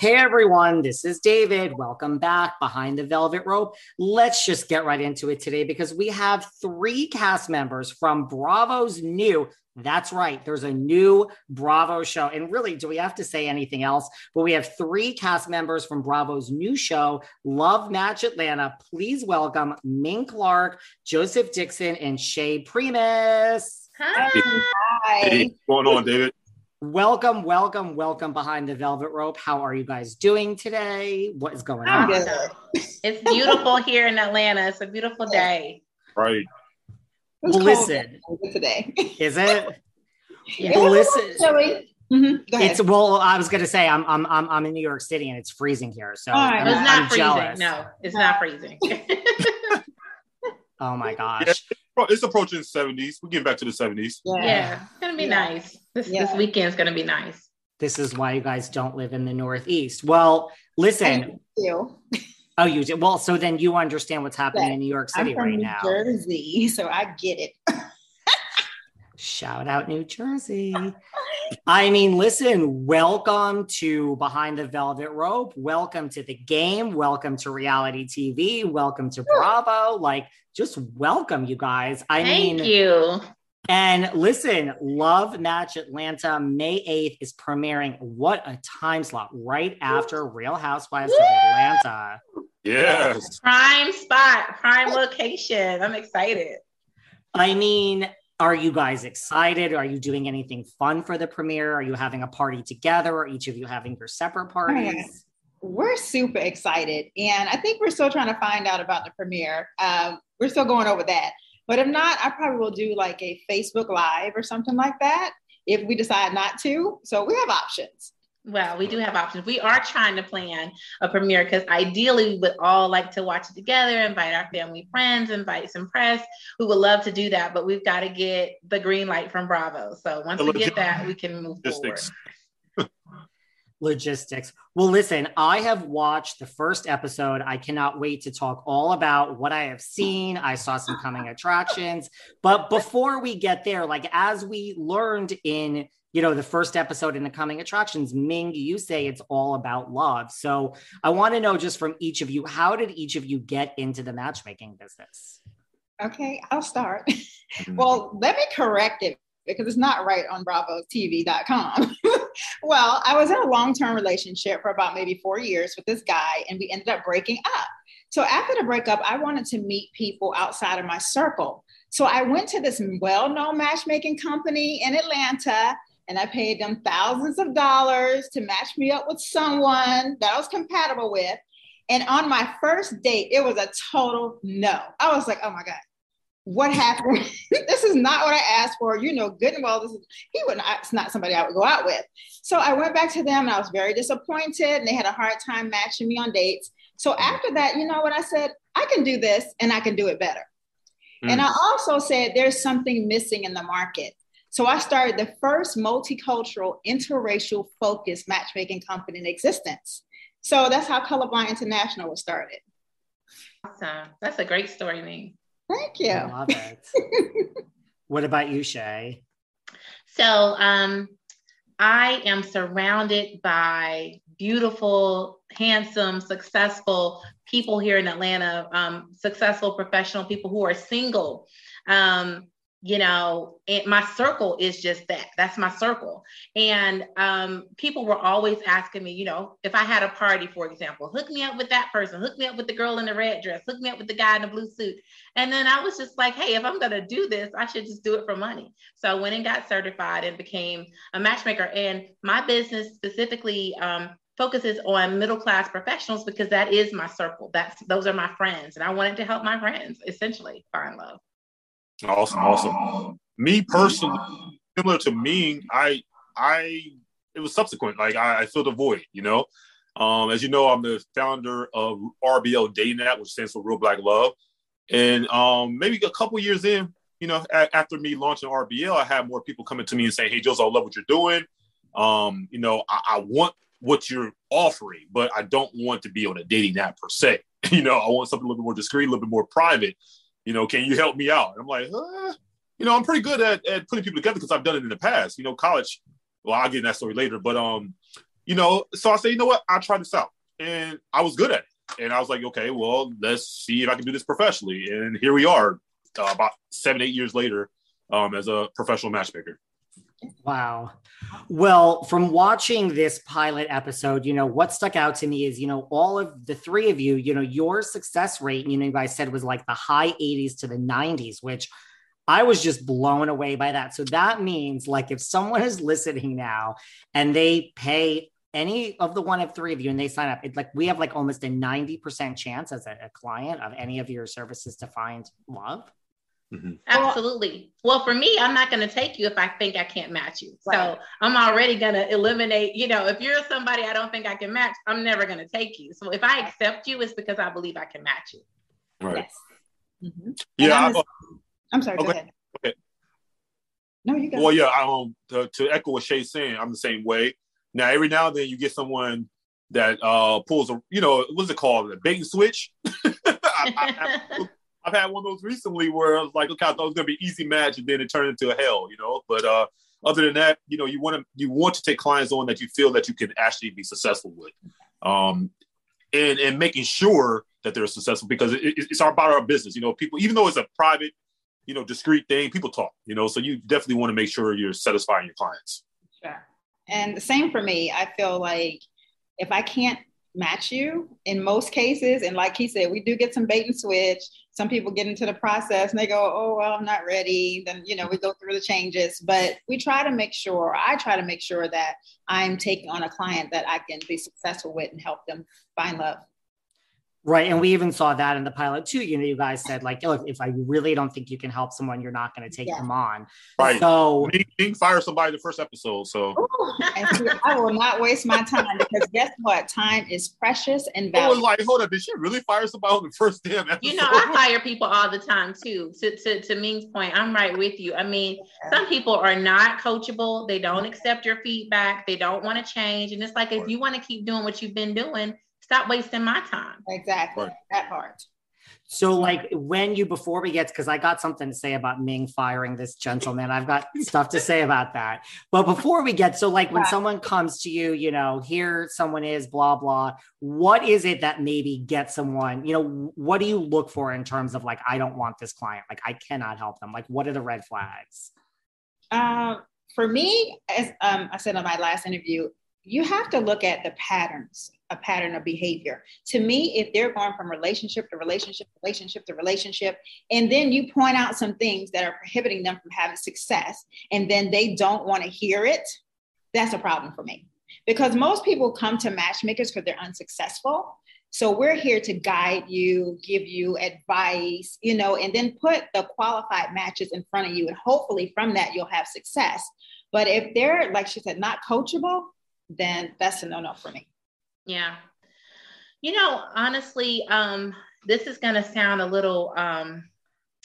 Hey everyone, this is David. Welcome back behind the velvet rope. Let's just get right into it today because we have three cast members from Bravo's new. That's right, there's a new Bravo show. And really, do we have to say anything else? But we have three cast members from Bravo's new show, Love Match Atlanta. Please welcome Ming Clark, Joseph Dixon, and Shay Primus. Hi. Hey, what's going on, David? Welcome, welcome, welcome behind the velvet rope. How are you guys doing today? What is going on? It's beautiful here in Atlanta. It's a beautiful day. Right. Well, listen, today. is it? Yeah. Well, listen, Mm-hmm. It's well. I was gonna say I'm I'm I'm I'm in New York City and it's freezing here. So All right. I'm, It's not I'm freezing. jealous. No, it's not freezing. Oh my gosh. Yeah, it's approaching 70s. We're getting back to the 70s. yeah, it's gonna be Yeah. nice. This Yeah. this weekend's gonna be nice. This is why you guys don't live in the Northeast. Well, listen. Thank you. Oh, you do. Well, so then you understand what's happening Yeah. in New York I'm City from right New now. Jersey, so I get it. Shout out New Jersey. I mean, listen, welcome to Behind the Velvet Rope. Welcome to the game. Welcome to reality TV. Welcome to Bravo. Like, just welcome, you guys. I Thank mean, you. And listen, Love Match Atlanta, May 8th is premiering. What a time slot right after Real Housewives of Atlanta. Yes. Prime spot, prime location. I'm excited. I mean, are you guys excited? Are you doing anything fun for the premiere? Are you having a party together? Or each of you having your separate parties? We're super excited, and I think we're still trying to find out about the premiere. Um, we're still going over that, but if not, I probably will do like a Facebook Live or something like that if we decide not to. So we have options. Well, we do have options. We are trying to plan a premiere because ideally we would all like to watch it together, invite our family friends, invite some press. We would love to do that, but we've got to get the green light from Bravo. So once we get that, we can move forward. Logistics. Logistics. Well, listen, I have watched the first episode. I cannot wait to talk all about what I have seen. I saw some coming attractions. But before we get there, like as we learned in you know the first episode in the coming attractions ming you say it's all about love so i want to know just from each of you how did each of you get into the matchmaking business Okay, I'll start. Mm-hmm. well, let me correct it because it's not right on bravotv.com. well, I was in a long term relationship for about maybe four years with this guy, and we ended up breaking up. So after the breakup, I wanted to meet people outside of my circle. So I went to this well known matchmaking company in Atlanta and I paid them thousands of dollars to match me up with someone that I was compatible with. And on my first date, it was a total no. I was like, oh my God, what happened? this is not what I asked for. You know good and well, this is, he wouldn't, it's not somebody I would go out with. So I went back to them and I was very disappointed and they had a hard time matching Ming on dates. So after that, you know what I said? I can do this and I can do it better. Mm. And I also said there's something missing in the market. So I started the first multicultural, interracial focused matchmaking company in existence. So that's how Colorblind International was started. Awesome. That's a great story, me. Thank you. I love it. what about you, Shay? So um, I am surrounded by beautiful, handsome, successful people here in Atlanta, um, successful professional people who are single. Um, you know it, my circle is just that that's my circle. And um, people were always asking me you know if i had a party for example hook me up with that person hook me up with the girl in the red dress hook me up with the guy in the blue suit. And then i was just like hey if i'm going to do this i should just do it for money. So i went and got certified and became a matchmaker. And my business specifically um, focuses on middle class professionals because that is my circle. That's those are my friends. And i wanted to help my friends essentially find love Awesome, awesome. Me personally, similar to me, I I it was subsequent. Like I, I filled a void, you know. Um, as you know, I'm the founder of RBL Dating App, which stands for Real Black Love. And um, maybe a couple years in, you know, a- after me launching RBL, I had more people coming to me and saying, "Hey, Joseph, I love what you're doing. Um, you know, I, I want what you're offering, but I don't want to be on a dating app per se. you know, I want something a little bit more discreet, a little bit more private you know, can you help me out? And I'm like, you know, I'm pretty good at, at putting people together because I've done it in the past. You know, college, well, I'll get in that story later, but um, you know, so I say, you know what, I'll try this out. And I was good at it. And I was like, okay, well, let's see if I can do this professionally. And here we are, uh, about seven, eight years later, um, as a professional matchmaker. Wow. Well, from watching this pilot episode, you know, what stuck out to me is, you know, all of the three of you, you know, your success rate, you know, you guys said was like the high 80s to the 90s, which I was just blown away by that. So that means like if someone is listening now and they pay any of the one of three of you and they sign up, it's like we have like almost a 90% chance as a, a client of any of your services to find love. Mm-hmm. Absolutely. Well, for me, I'm not going to take you if I think I can't match you. Right. So I'm already going to eliminate, you know, if you're somebody I don't think I can match, I'm never going to take you. So if I accept you, it's because I believe I can match you. Right. Yes. Mm-hmm. Yeah. I'm, I'm, I'm, sorry. Okay. Go ahead. Okay. No, you got Well, yeah. Um, to, to echo what Shay's saying, I'm the same way. Now, every now and then you get someone that uh pulls a, you know, what's it called? A bait and switch. I, I, I've had one of those recently where I was like, okay, I thought it was gonna be easy match, and then it turned into a hell, you know. But uh, other than that, you know, you want to you want to take clients on that you feel that you can actually be successful with, um, and and making sure that they're successful because it, it's about our business. You know, people, even though it's a private, you know, discreet thing, people talk. You know, so you definitely want to make sure you're satisfying your clients. Sure. And the same for me. I feel like if I can't match you in most cases. And like he said, we do get some bait and switch. Some people get into the process and they go, oh, well, I'm not ready. Then, you know, we go through the changes. But we try to make sure, I try to make sure that I'm taking on a client that I can be successful with and help them find love. Right. And we even saw that in the pilot too. You know, you guys said, like, look, if I really don't think you can help someone, you're not going to take yeah. them on. Right. So, Ming fire somebody the first episode. So, see, I will not waste my time because guess what? Time is precious and valuable. I was like, hold up, did she really fire somebody on the first damn episode? You know, I fire people all the time too. To, to, to Ming's point, I'm right with you. I mean, yeah. some people are not coachable, they don't accept your feedback, they don't want to change. And it's like, if you want to keep doing what you've been doing, stop wasting my time. Exactly. Right. That part. So, like, when you, before we get, because I got something to say about Ming firing this gentleman, I've got stuff to say about that. But before we get, so like, when yeah. someone comes to you, you know, here someone is, blah, blah, what is it that maybe gets someone, you know, what do you look for in terms of like, I don't want this client, like, I cannot help them? Like, what are the red flags? Uh, for me, as um, I said on my last interview, you have to look at the patterns, a pattern of behavior. To me, if they're going from relationship to relationship, relationship to relationship, and then you point out some things that are prohibiting them from having success, and then they don't want to hear it, that's a problem for me. Because most people come to matchmakers because they're unsuccessful. So we're here to guide you, give you advice, you know, and then put the qualified matches in front of you. And hopefully from that, you'll have success. But if they're, like she said, not coachable, then that's a no no for me. Yeah. You know, honestly, um, this is going to sound a little um,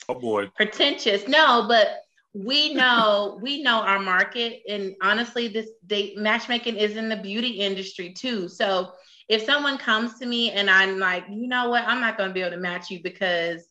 oh boy pretentious. No, but we know we know our market, and honestly, this date matchmaking is in the beauty industry too. So if someone comes to me and I'm like, you know what, I'm not going to be able to match you because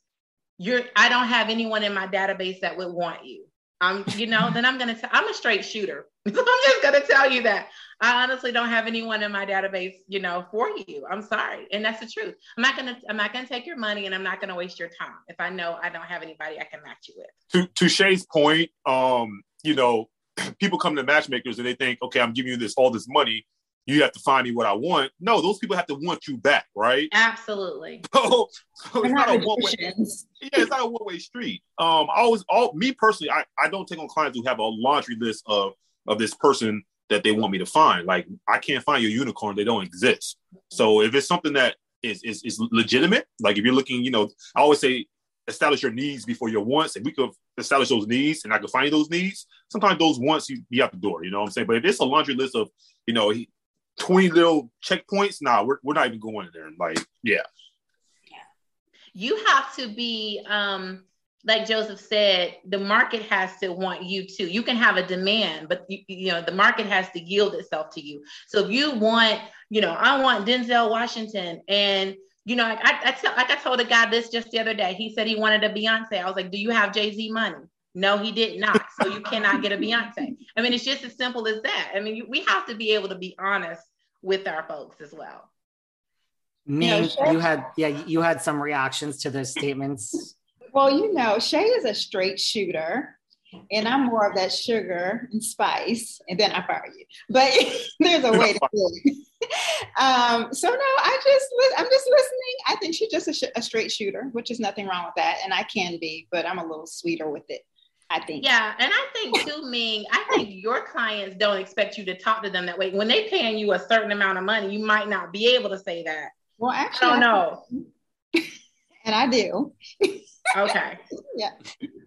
you're I don't have anyone in my database that would want you. I'm, you know, then I'm gonna. T- I'm a straight shooter. I'm just gonna tell you that I honestly don't have anyone in my database, you know, for you. I'm sorry, and that's the truth. I'm not gonna. I'm not gonna take your money, and I'm not gonna waste your time if I know I don't have anybody I can match you with. To to Shay's point, um, you know, people come to matchmakers and they think, okay, I'm giving you this all this money, you have to find me what I want. No, those people have to want you back, right? Absolutely. So, so it's not, a one way. Yeah, it's not a one way street. Um, I always, all me personally, I, I don't take on clients who have a laundry list of of this person that they want me to find. Like, I can't find your unicorn; they don't exist. So, if it's something that is is is legitimate, like if you're looking, you know, I always say establish your needs before your wants. and we could establish those needs and I could find those needs, sometimes those wants you be out the door. You know what I'm saying? But if it's a laundry list of, you know, he, 20 little checkpoints, nah, we're, we're not even going there. Like, yeah. yeah. You have to be, um, like Joseph said, the market has to want you too. You can have a demand, but you, you know, the market has to yield itself to you. So if you want, you know, I want Denzel Washington and you know, I, I, like I told a guy this just the other day. He said he wanted a Beyonce. I was like, "Do you have Jay Z money?" No, he did not. So you cannot get a Beyonce. I mean, it's just as simple as that. I mean, we have to be able to be honest with our folks as well. Ming, you had yeah, you had some reactions to those statements. Well, you know, Shay is a straight shooter, and I'm more of that sugar and spice, and then I fire you. But there's a way to do it. um, so no, I just I'm just listening. I think she's just a, sh- a straight shooter, which is nothing wrong with that, and I can be, but I'm a little sweeter with it. I think. Yeah, and I think too, Ming, I think your clients don't expect you to talk to them that way. When they paying you a certain amount of money, you might not be able to say that. Well, actually, I don't know. and I do. okay. yeah.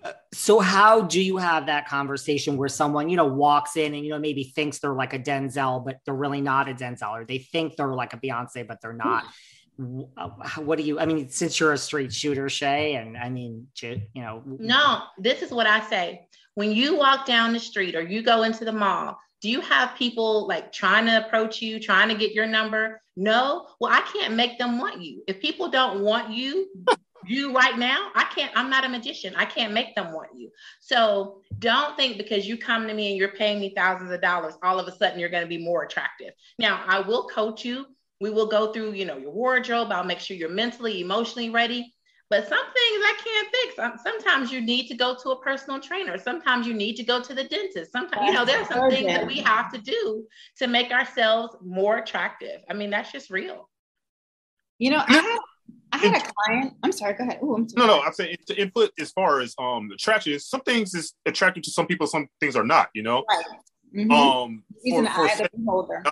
Uh, so how do you have that conversation where someone, you know, walks in and you know maybe thinks they're like a Denzel, but they're really not a Denzel, or they think they're like a Beyonce, but they're not. Uh, what do you i mean since you're a straight shooter shay and i mean you know no this is what i say. When you walk down the street or you go into the mall do you have people like trying to approach you trying to get your number? No. Well i can't make them want you. If people don't want you you right now i can't i'm not a magician. I can't make them want you. So don't think because you come to me and you're paying me thousands of dollars all of a sudden you're going to be more attractive. Now i will coach you we will go through, you know, your wardrobe. I'll make sure you're mentally, emotionally ready. But some things I can't fix. Sometimes you need to go to a personal trainer. Sometimes you need to go to the dentist. Sometimes, you know, there's some things that we have to do to make ourselves more attractive. I mean, that's just real. You know, I had, I had a client. I'm sorry. Go ahead. Ooh, I'm sorry. no, no. I'm saying to input as far as um attraction. Some things is attractive to some people. Some things are not. You know. Right. Mm-hmm. Um, He's for, an for eye beholder.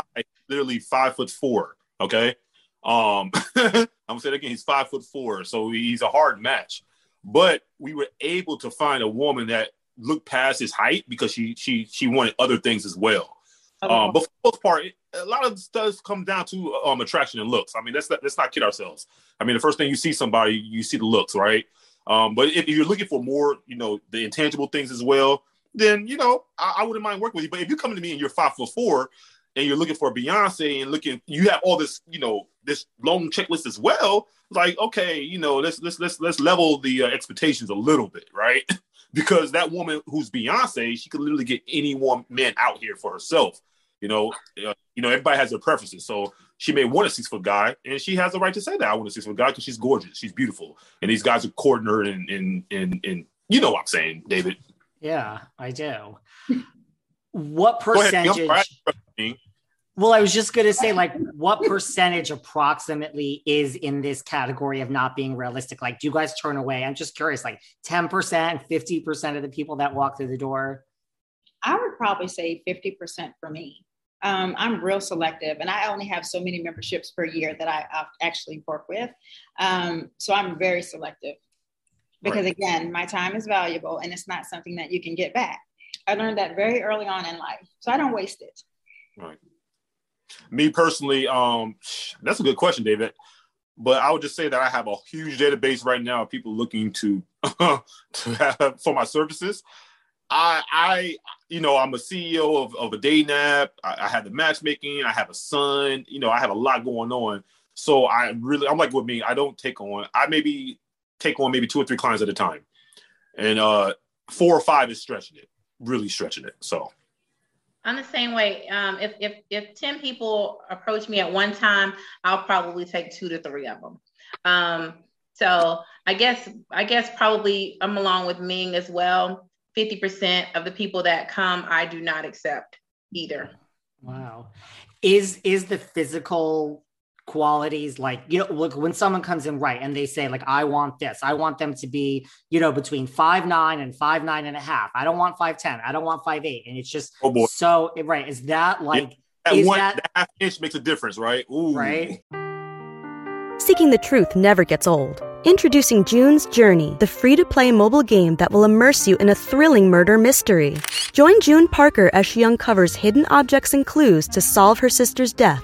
Literally five foot four. Okay. Um, I'm gonna say it again. He's five foot four, so he's a hard match. But we were able to find a woman that looked past his height because she she she wanted other things as well. Okay. Um, but for the most part, a lot of stuff comes down to um, attraction and looks. I mean, let's not, let's not kid ourselves. I mean, the first thing you see somebody, you see the looks, right? Um, but if you're looking for more, you know, the intangible things as well, then you know, I, I wouldn't mind working with you. But if you come to me and you're five foot four, and you're looking for Beyonce and looking, you have all this, you know, this long checklist as well. Like, okay, you know, let's let's let's let's level the uh, expectations a little bit, right? because that woman who's Beyonce, she could literally get any one man out here for herself. You know, uh, you know, everybody has their preferences. So she may want a six foot guy, and she has the right to say that I want a six foot guy because she's gorgeous, she's beautiful, and these guys are courting her, and and and and you know what I'm saying, David. Yeah, I do. what percentage? ahead, Neil. percentage? All right. Well, I was just going to say, like, what percentage approximately is in this category of not being realistic? Like, do you guys turn away? I'm just curious, like 10%, 50% of the people that walk through the door? I would probably say 50% for me. Um, I'm real selective and I only have so many memberships per year that I, I actually work with. Um, so I'm very selective because, Right. again, my time is valuable and it's not something that you can get back. I learned that very early on in life. So I don't waste it. Right. Me personally, um, that's a good question, David. But I would just say that I have a huge database right now of people looking to to have for my services. I, I, you know, I'm a CEO of, of a dating app. I, I have the matchmaking. I have a son. You know, I have a lot going on. So I really, I'm like with me. I don't take on. I maybe take on maybe two or three clients at a time, and uh, four or five is stretching it, really stretching it. So I'm the same way. Um, if if if ten people approach me at one time, I'll probably take two to three of them. Um, so I guess I guess probably I'm along with Ming as well. Fifty percent of the people that come, I do not accept either. Wow. Is is the physical qualities like you know look when someone comes in right and they say like i want this i want them to be you know between five nine and five nine and a half i don't want five ten i don't want five eight and it's just Oh, boy. so right is that like that is one that that half inch makes a difference, right? Ooh. right Seeking the truth never gets old. Introducing June's Journey, the free to play mobile game that will immerse you in a thrilling murder mystery. Join June Parker as she uncovers hidden objects and clues to solve her sister's death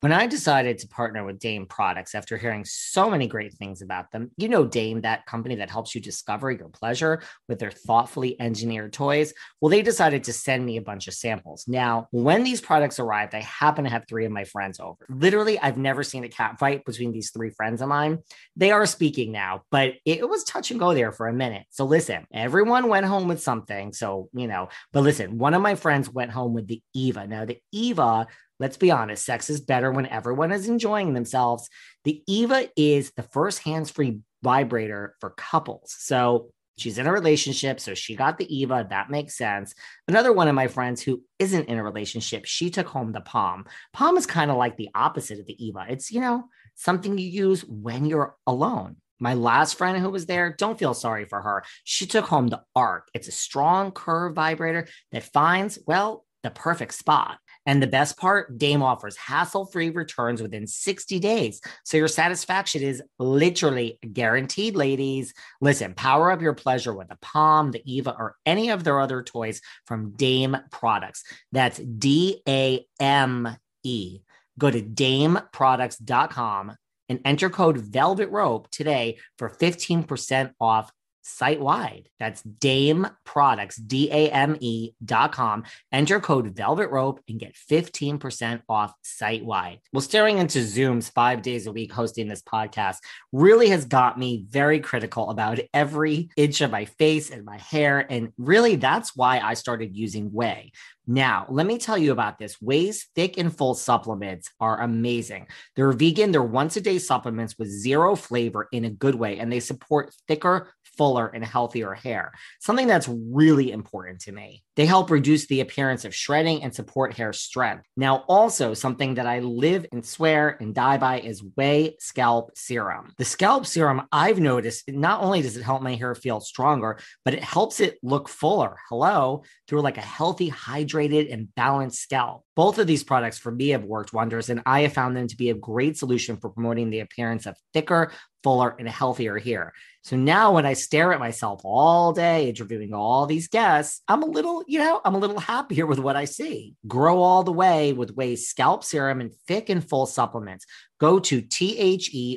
When I decided to partner with Dame Products after hearing so many great things about them, you know Dame, that company that helps you discover your pleasure with their thoughtfully engineered toys. Well, they decided to send me a bunch of samples. Now, when these products arrived, I happen to have three of my friends over. Literally, I've never seen a cat fight between these three friends of mine. They are speaking now, but it was touch and go there for a minute. So listen, everyone went home with something. So, you know, but listen, one of my friends went home with the Eva. Now, the Eva let's be honest, sex is better when everyone is enjoying themselves. The Eva is the first hands free vibrator for couples. So She's in a relationship, so she got the Eva. That makes sense. Another one of my friends who isn't in a relationship, she took home the Palm. Palm is kind of like the opposite of the Eva. It's, you know, something you use when you're alone. My last friend who was there, don't feel sorry for her. She took home the Arc. It's a strong curve vibrator that finds, well, the perfect spot. And the best part, Dame offers hassle free returns within 60 days. So your satisfaction is literally guaranteed, ladies. Listen, power up your pleasure with the Palm, the Eva, or any of their other toys from Dame Products. That's D A M E. Go to dameproducts.com and enter code Velvet Rope today for 15% off site wide. That's Dame Products, D A M E dot com. Enter code Velvet Rope and get 15% off site wide. Well, staring into Zooms five days a week hosting this podcast really has got me very critical about every inch of my face and my hair. And really, that's why I started using Ouai. Now, let me tell you about this. Ouai's thick and full supplements are amazing. They're vegan, they're once a day supplements with zero flavor in a good way, and they support thicker, fuller, and healthier hair. Something that's really important to me. They help reduce the appearance of shredding and support hair strength. Now, also something that I live and swear and die by is Ouai Scalp Serum. The scalp serum I've noticed, not only does it help my hair feel stronger, but it helps it look fuller. Hello, through like a healthy, hydrated, and balanced scalp. Both of these products for me have worked wonders, and I have found them to be a great solution for promoting the appearance of thicker, fuller, and healthier hair. So now when I stare at myself all day interviewing all these guests, I'm a little, you know, I'm a little happier with what I see. Grow all the way with Ouai's scalp serum and thick and full supplements. Go to T-H-E-O-U-A-I.com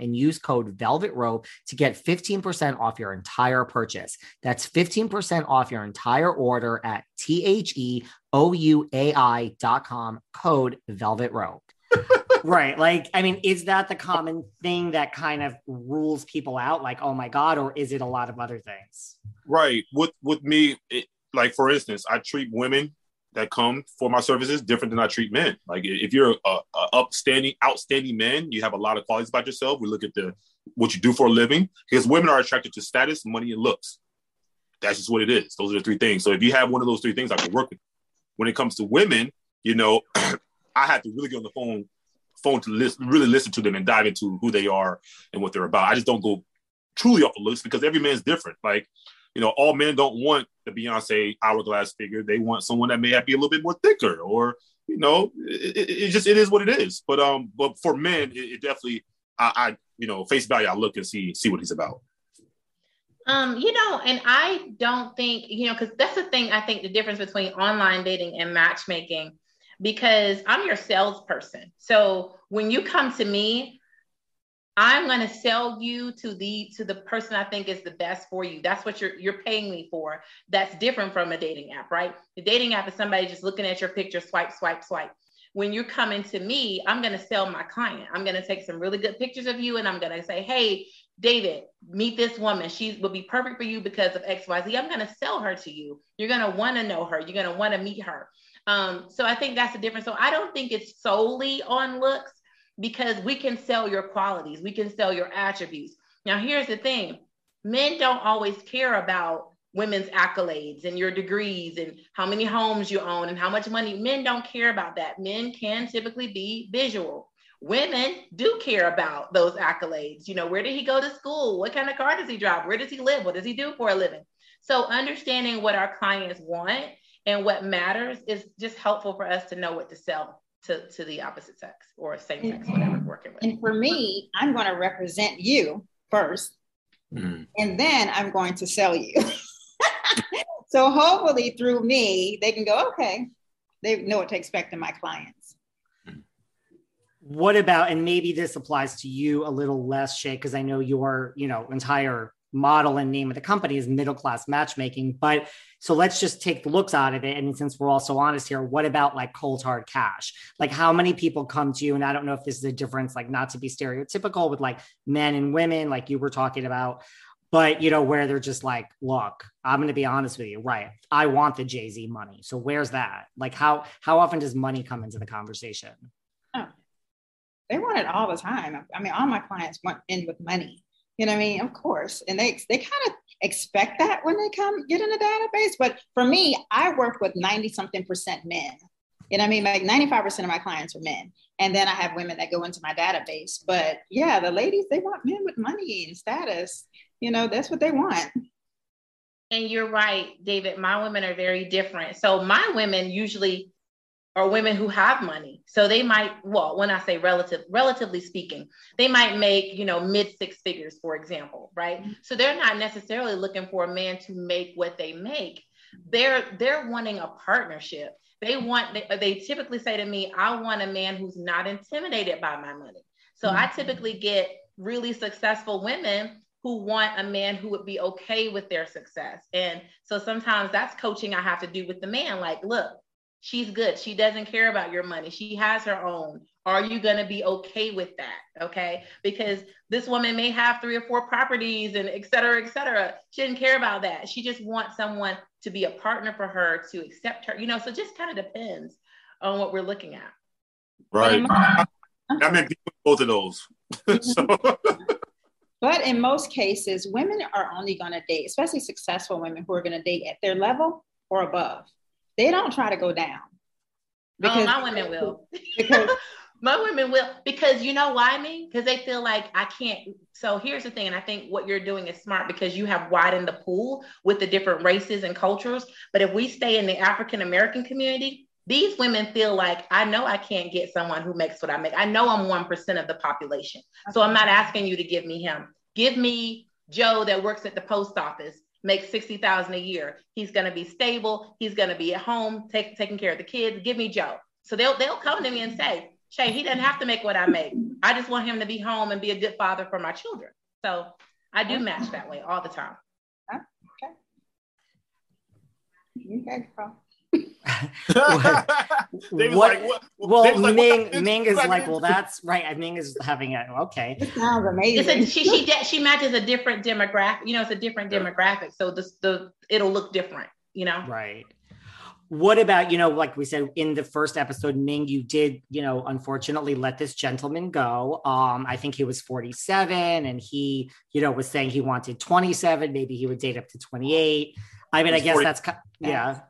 and use code Velvet Rope to get 15% off your entire purchase. That's 15% off your entire order at T-H-E-O-U-A-I.com, code Velvet Rope. right. Like, I mean, is that the common thing that kind of rules people out? Like, oh my God, or is it a lot of other things? Right. With with me, it, like for instance, I treat women that come for my services different than I treat men. Like if you're a, a upstanding, outstanding man, you have a lot of qualities about yourself. We look at the what you do for a living because women are attracted to status, money, and looks. That's just what it is. Those are the three things. So if you have one of those three things, I can work with. You. When it comes to women, you know, I have to really get on the phone phone to listen, really listen to them and dive into who they are and what they're about. I just don't go truly off the looks because every man's different. Like, you know, all men don't want the Beyonce hourglass figure. They want someone that may have be a little bit more thicker, or you know, it, it, it just it is what it is. But um, but for men, it, it definitely, I, I you know, face value, I look and see see what he's about. Um, you know, and I don't think, you know, because that's the thing, I think the difference between online dating and matchmaking, because I'm your salesperson. So when you come to me, I'm going to sell you to the to the person I think is the best for you. That's what you're you're paying me for. That's different from a dating app, right? The dating app is somebody just looking at your picture, swipe, swipe, swipe. When you're coming to me, I'm going to sell my client. I'm going to take some really good pictures of you and I'm going to say, "Hey, David, meet this woman. She will be perfect for you because of XYZ. I'm going to sell her to you. You're going to want to know her. You're going to want to meet her. Um, so I think that's the difference. So I don't think it's solely on looks because we can sell your qualities, we can sell your attributes. Now, here's the thing men don't always care about women's accolades and your degrees and how many homes you own and how much money. Men don't care about that. Men can typically be visual. Women do care about those accolades. You know, where did he go to school? What kind of car does he drive? Where does he live? What does he do for a living? So, understanding what our clients want and what matters is just helpful for us to know what to sell to, to the opposite sex or same sex, whatever we're working with. And for me, I'm going to represent you 1st mm-hmm. and then I'm going to sell you. so hopefully through me, they can go, okay, they know what to expect in my clients. What about, and maybe this applies to you a little less, Shay, because I know your, you know, entire model and name of the company is middle class matchmaking. But so let's just take the looks out of it. And since we're all so honest here, what about like cold hard cash? Like how many people come to you? And I don't know if this is a difference, like not to be stereotypical with like men and women, like you were talking about, but you know, where they're just like, look, I'm going to be honest with you. Right. I want the Jay Z money. So where's that? Like how, how often does money come into the conversation? Oh, they want it all the time. I mean, all my clients want in with money You know what I mean? Of course. And they they kind of expect that when they come get in the database. But for me, I work with 90 something percent men. You know what I mean? Like 95% of my clients are men. And then I have women that go into my database. But yeah, the ladies, they want men with money and status. You know, that's what they want. And you're right, David. My women are very different. So my women usually are women who have money. So they might, well, when I say relative, relatively speaking, they might make, you know, mid six figures, for example, right? Mm-hmm. So they're not necessarily looking for a man to make what they make. They're they're wanting a partnership. They want they, they typically say to me, I want a man who's not intimidated by my money. So mm-hmm. I typically get really successful women who want a man who would be okay with their success. And so sometimes that's coaching I have to do with the man. Like, look, she's good. She doesn't care about your money. She has her own. Are you going to be okay with that? Okay. Because this woman may have three or four properties and et cetera, et cetera. She didn't care about that. She just wants someone to be a partner for her, to accept her, you know, so just kind of depends on what we're looking at. Right. I'm in both of those. so. But in most cases, women are only going to date, especially successful women who are going to date at their level or above. They don't try to go down. Oh, because, oh, my women will. Because my women will because you know why me? Because they feel like I can't. So here's the thing, and I think what you're doing is smart because you have widened the pool with the different races and cultures. But if we stay in the African American community, these women feel like I know I can't get someone who makes what I make. I know I'm 1% of the population. So I'm not asking you to give me him. Give me Joe that works at the post office makes 60,000 a year. He's going to be stable. He's going to be at home, take, taking care of the kids. Give me Joe. So they'll, they'll come to me and say, Shay, he doesn't have to make what I make. I just want him to be home and be a good father for my children. So I do match that way all the time. Okay. Okay, what, like, what, well, like, Ming, what, Ming is like, well, that's right. Ming is having a okay. It sounds amazing. A, she she she matches a different demographic. You know, it's a different demographic, so the the it'll look different. You know, right. What about you know, like we said in the first episode, Ming, you did you know, unfortunately, let this gentleman go. Um, I think he was forty seven, and he you know was saying he wanted twenty seven. Maybe he would date up to twenty eight. I mean, I guess 40. that's yeah.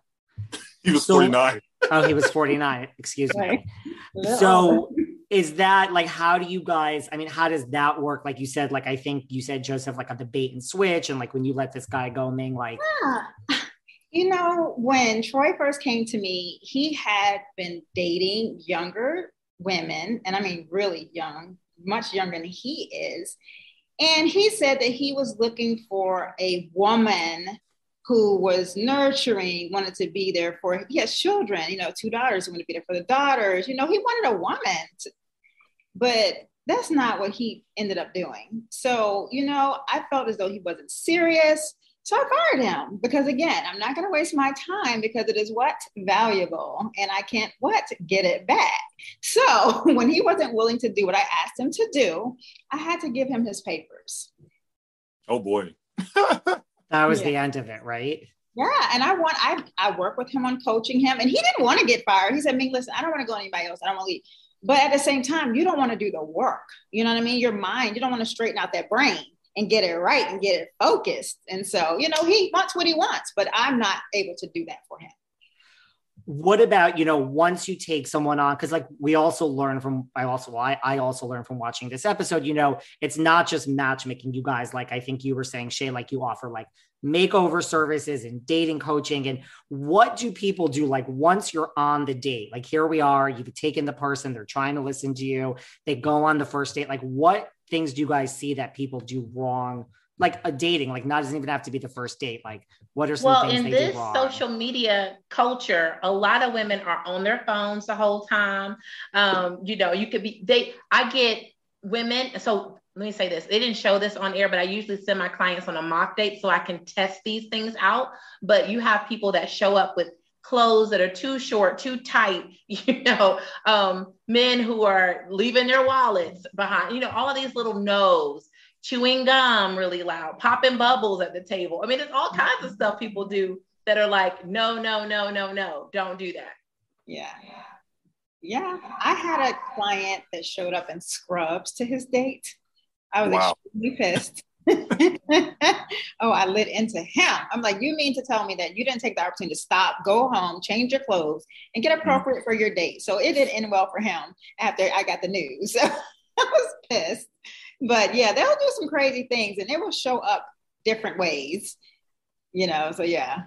He was so, 49. Oh, he was 49. Excuse me. So is that like how do you guys I mean, how does that work? Like you said, like I think you said Joseph, like a debate and switch, and like when you let this guy go, Ming, like yeah. You know, when Troy first came to me, he had been dating younger women, and I mean really young, much younger than he is. And he said that he was looking for a woman who was nurturing, wanted to be there for, he has children, you know, two daughters, he wanted to be there for the daughters. You know, he wanted a woman, to, but that's not what he ended up doing. So, you know, I felt as though he wasn't serious. So I fired him because again, I'm not going to waste my time because it is what valuable and I can't what get it back. So when he wasn't willing to do what I asked him to do, I had to give him his papers. Oh boy. That was yeah. the end of it, right? Yeah, and I want I I work with him on coaching him, and he didn't want to get fired. He said, "Ming, listen, I don't want to go anybody else. I don't want to leave." But at the same time, you don't want to do the work. You know what I mean? Your mind, you don't want to straighten out that brain and get it right and get it focused. And so, you know, he wants what he wants, but I'm not able to do that for him what about you know once you take someone on because like we also learn from i also I, I also learned from watching this episode you know it's not just matchmaking you guys like i think you were saying shay like you offer like makeover services and dating coaching and what do people do like once you're on the date? Like here we are you've taken the person they're trying to listen to you they go on the first date like what things do you guys see that people do wrong like a dating like not doesn't even have to be the first date like what are some well things in this social media culture a lot of women are on their phones the whole time. Um you know you could be they i get women so let me say this they didn't show this on air but i usually send my clients on a mock date so i can test these things out. But you have people that show up with clothes that are too short, too tight, you know, um, men who are leaving their wallets behind, you know, all of these little no's chewing gum really loud, popping bubbles at the table. I mean, there's all kinds of stuff people do that are like, no, no, no, no, no, don't do that. Yeah. Yeah. I had a client that showed up in scrubs to his date. I was wow. extremely pissed. oh, I lit into him. I'm like, you mean to tell me that you didn't take the opportunity to stop, go home, change your clothes, and get mm-hmm. appropriate for your date? So it didn't end well for him after I got the news. So I was pissed. But yeah, they'll do some crazy things and it will show up different ways, you know. So yeah.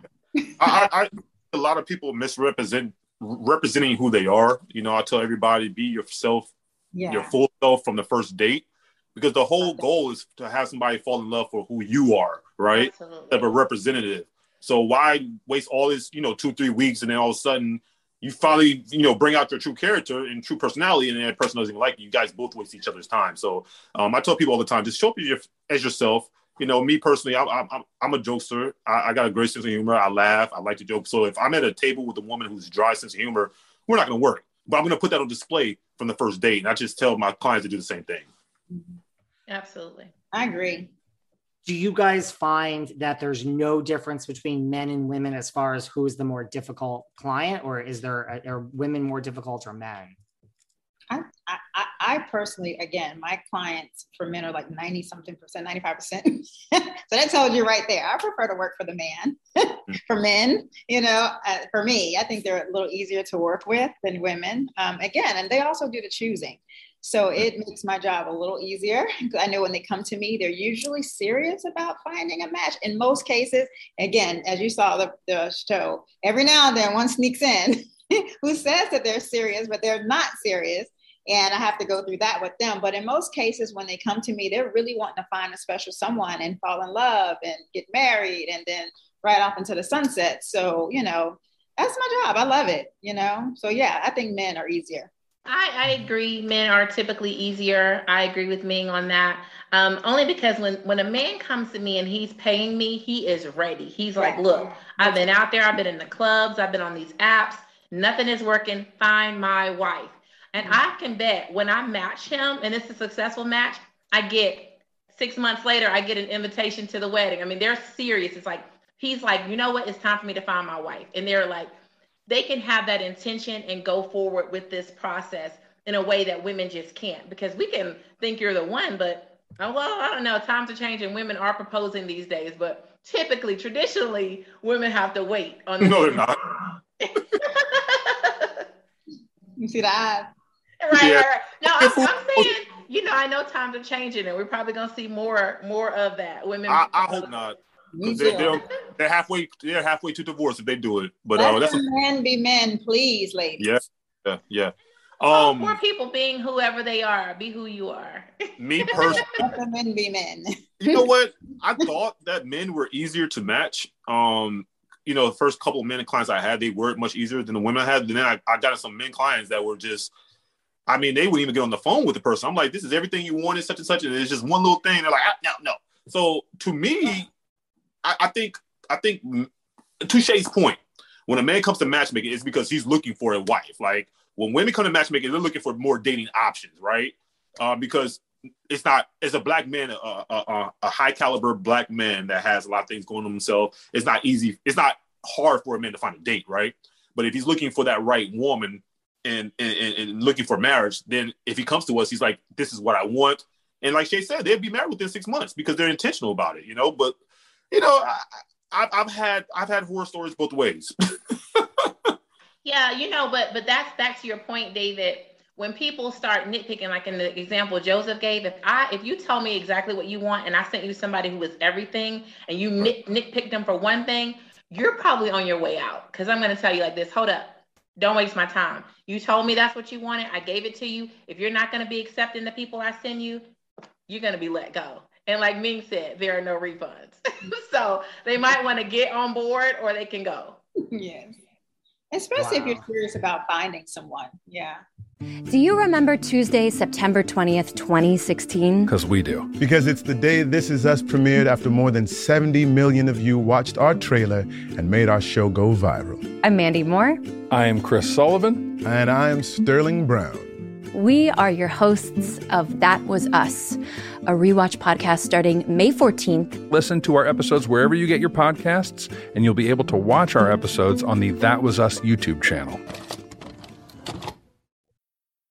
I, I, a lot of people misrepresent representing who they are. You know, I tell everybody be yourself, yeah. your full self from the first date because the whole goal is to have somebody fall in love for who you are, right? Absolutely. Of a representative. So why waste all this, you know, two, three weeks and then all of a sudden you finally, you know, bring out your true character and true personality and that person doesn't like you. You guys both waste each other's time. So um, I tell people all the time, just show up as, your, as yourself. You know, me personally, I, I, I'm a jokester. I, I got a great sense of humor. I laugh. I like to joke. So if I'm at a table with a woman who's dry sense of humor, we're not going to work. But I'm going to put that on display from the first date. And I just tell my clients to do the same thing. Absolutely. I agree. Do you guys find that there's no difference between men and women as far as who is the more difficult client, or is there are women more difficult or men? I, I, I personally, again, my clients for men are like 90 something percent, 95 percent. so that tells you right there. I prefer to work for the man. for men, you know, uh, for me, I think they're a little easier to work with than women. Um, again, and they also do the choosing. So it makes my job a little easier. I know when they come to me, they're usually serious about finding a match. In most cases, again, as you saw the, the show, every now and then one sneaks in who says that they're serious, but they're not serious. And I have to go through that with them. But in most cases, when they come to me, they're really wanting to find a special someone and fall in love and get married and then right off into the sunset. So, you know, that's my job. I love it, you know? So, yeah, I think men are easier. I, I agree. Men are typically easier. I agree with Ming on that. Um, only because when when a man comes to me and he's paying me, he is ready. He's like, "Look, I've been out there. I've been in the clubs. I've been on these apps. Nothing is working. Find my wife." And I can bet when I match him and it's a successful match, I get six months later, I get an invitation to the wedding. I mean, they're serious. It's like he's like, you know what? It's time for me to find my wife. And they're like, they can have that intention and go forward with this process in a way that women just can't because we can think you're the one, but oh, well, I don't know. Times are changing. Women are proposing these days, but typically, traditionally, women have to wait on. No, they're not. you see that? Right, yeah. right, right. No, I'm, I'm, saying, you know, I know times are changing, and we're probably gonna see more, more of that. Women. I, I hope not. They're, they're, they're, halfway. They're halfway to divorce if they do it. But Let uh, that's men be men, please, ladies. Yeah, yeah, yeah. Um, more people being whoever they are. Be who you are. me personally, Let the men be men. you know what? I thought that men were easier to match. Um, you know, the first couple of men clients I had, they were much easier than the women I had. And then I, I got some men clients that were just I mean, they wouldn't even get on the phone with the person. I'm like, this is everything you wanted, such and such, and it's just one little thing. They're like, ah, no, no. So to me, I, I think, I think, to Shay's point, when a man comes to matchmaking, it's because he's looking for a wife. Like when women come to matchmaking, they're looking for more dating options, right? Uh, because it's not as a black man, a, a, a, high caliber black man that has a lot of things going on himself. It's not easy. It's not hard for a man to find a date, right? But if he's looking for that right woman, and, and, and looking for marriage, then if he comes to us, he's like, this is what I want. And like Shay said, they'd be married within six months because they're intentional about it, you know. But you know, I, have had I've had horror stories both ways. yeah, you know, but but that's back to your point, David. When people start nitpicking, like in the example Joseph gave, if I if you tell me exactly what you want and I sent you somebody who was everything and you nit, nitpicked them for one thing, you're probably on your way out. Because I'm going to tell you like this: hold up, don't waste my time. You told me that's what you wanted. I gave it to you. If you're not going to be accepting the people I send you, you're going to be let go. And like Ming said, there are no refunds. so they might want to get on board or they can go. Yes. Especially wow. if you're serious about finding someone. Yeah. Do you remember Tuesday, September 20th, 2016? Because we do. Because it's the day This Is Us premiered after more than 70 million of you watched our trailer and made our show go viral. I'm Mandy Moore. I am Chris Sullivan. And I am Sterling Brown. We are your hosts of That Was Us, a rewatch podcast starting May 14th. Listen to our episodes wherever you get your podcasts, and you'll be able to watch our episodes on the That Was Us YouTube channel.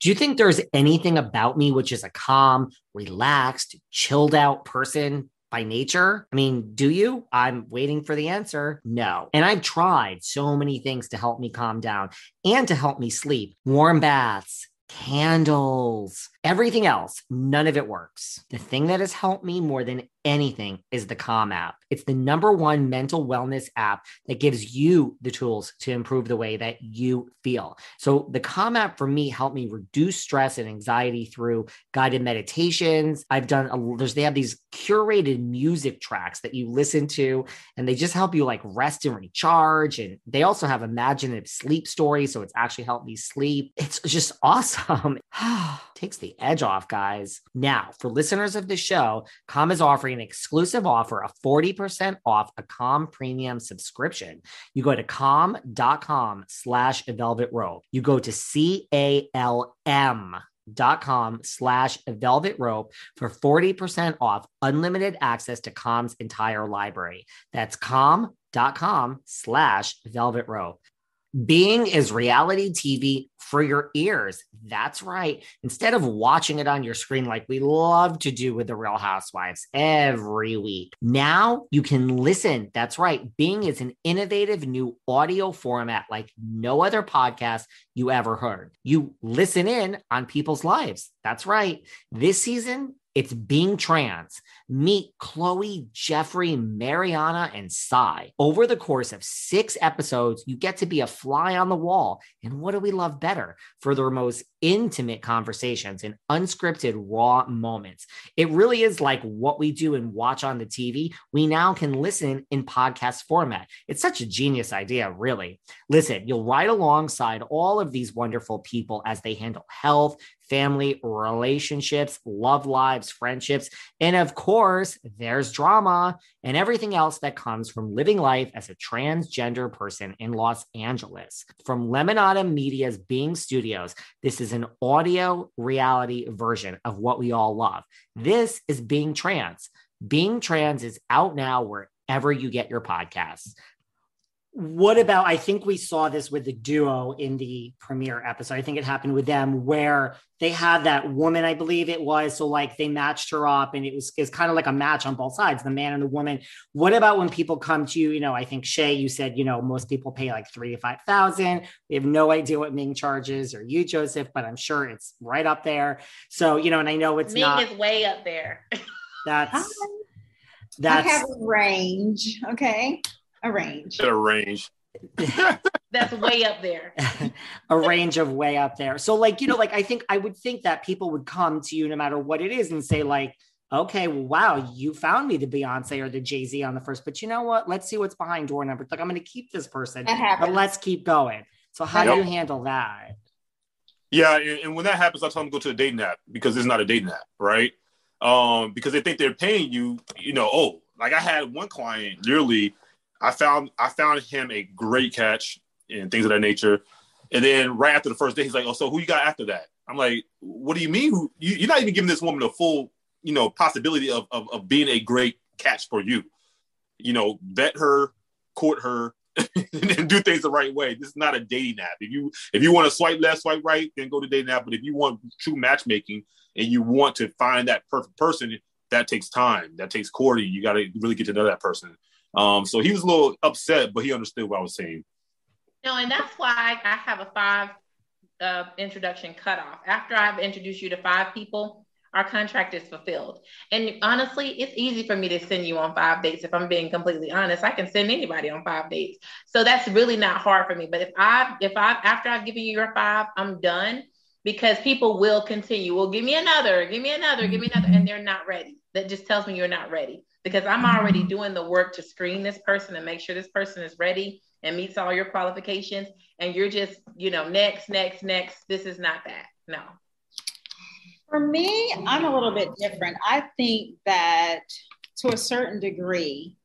Do you think there's anything about me which is a calm, relaxed, chilled out person by nature? I mean, do you? I'm waiting for the answer. No. And I've tried so many things to help me calm down and to help me sleep warm baths, candles, everything else. None of it works. The thing that has helped me more than anything is the Calm app. It's the number one mental wellness app that gives you the tools to improve the way that you feel. So, the Calm app for me helped me reduce stress and anxiety through guided meditations. I've done, a, there's, they have these curated music tracks that you listen to, and they just help you like rest and recharge. And they also have imaginative sleep stories. So, it's actually helped me sleep. It's just awesome. Takes the edge off, guys. Now, for listeners of the show, Calm is offering an exclusive offer of 40% off a Calm premium subscription. You go to calm.com slash velvet rope. You go to C-A-L-M dot com slash velvet rope for 40% off unlimited access to calm's entire library that's calm.com slash velvet rope being is reality TV for your ears. That's right. Instead of watching it on your screen like we love to do with the Real Housewives every week, now you can listen. That's right. Being is an innovative new audio format like no other podcast you ever heard. You listen in on people's lives. That's right. This season, it's being trans. Meet Chloe, Jeffrey, Mariana, and Sai. Over the course of six episodes, you get to be a fly on the wall. And what do we love better for the most intimate conversations and unscripted, raw moments? It really is like what we do and watch on the TV. We now can listen in podcast format. It's such a genius idea, really. Listen, you'll ride alongside all of these wonderful people as they handle health, family, relationships, love lives, friendships, and of course, there's drama and everything else that comes from living life as a transgender person in Los Angeles. From Lemonada Media's Being Studios, this is an audio reality version of what we all love. This is Being Trans. Being Trans is out now wherever you get your podcasts what about i think we saw this with the duo in the premiere episode. I think it happened with them where they had that woman i believe it was. So like they matched her up and it was it's kind of like a match on both sides the man and the woman. What about when people come to you you know i think shay you said you know most people pay like three to five thousand. We have no idea what ming charges or you joseph but i'm sure it's right up there. So you know and i know it's ming not is way up there. That's that's I have a range. Okay a range. A range. That's way up there. a range of way up there. So, like, you know, like I think I would think that people would come to you no matter what it is and say, like, okay, well, wow, you found me the Beyonce or the Jay Z on the first, but you know what? Let's see what's behind door number. Like, I'm going to keep this person, but let's keep going. So, how yep. do you handle that? Yeah, and when that happens, I tell them to go to a dating app because it's not a dating app, right? Um, because they think they're paying you. You know, oh, like I had one client literally I found I found him a great catch and things of that nature. And then right after the first day, he's like, "Oh, so who you got after that?" I'm like, "What do you mean? Who, you, are not even giving this woman a full, you know, possibility of, of of being a great catch for you. You know, vet her, court her, and do things the right way. This is not a dating app. If you if you want to swipe left, swipe right, then go to dating app. But if you want true matchmaking and you want to find that perfect person, that takes time. That takes courting. You got to really get to know that person. Um, so he was a little upset, but he understood what I was saying. No, and that's why I have a five uh, introduction cutoff. After I've introduced you to five people, our contract is fulfilled. And honestly, it's easy for me to send you on five dates. If I'm being completely honest, I can send anybody on five dates. So that's really not hard for me. But if I, if I, after I've given you your five, I'm done because people will continue. Well, give me another, give me another, give me another, and they're not ready. That just tells me you're not ready because I'm already doing the work to screen this person and make sure this person is ready and meets all your qualifications. And you're just, you know, next, next, next. This is not that. No. For me, I'm a little bit different. I think that to a certain degree,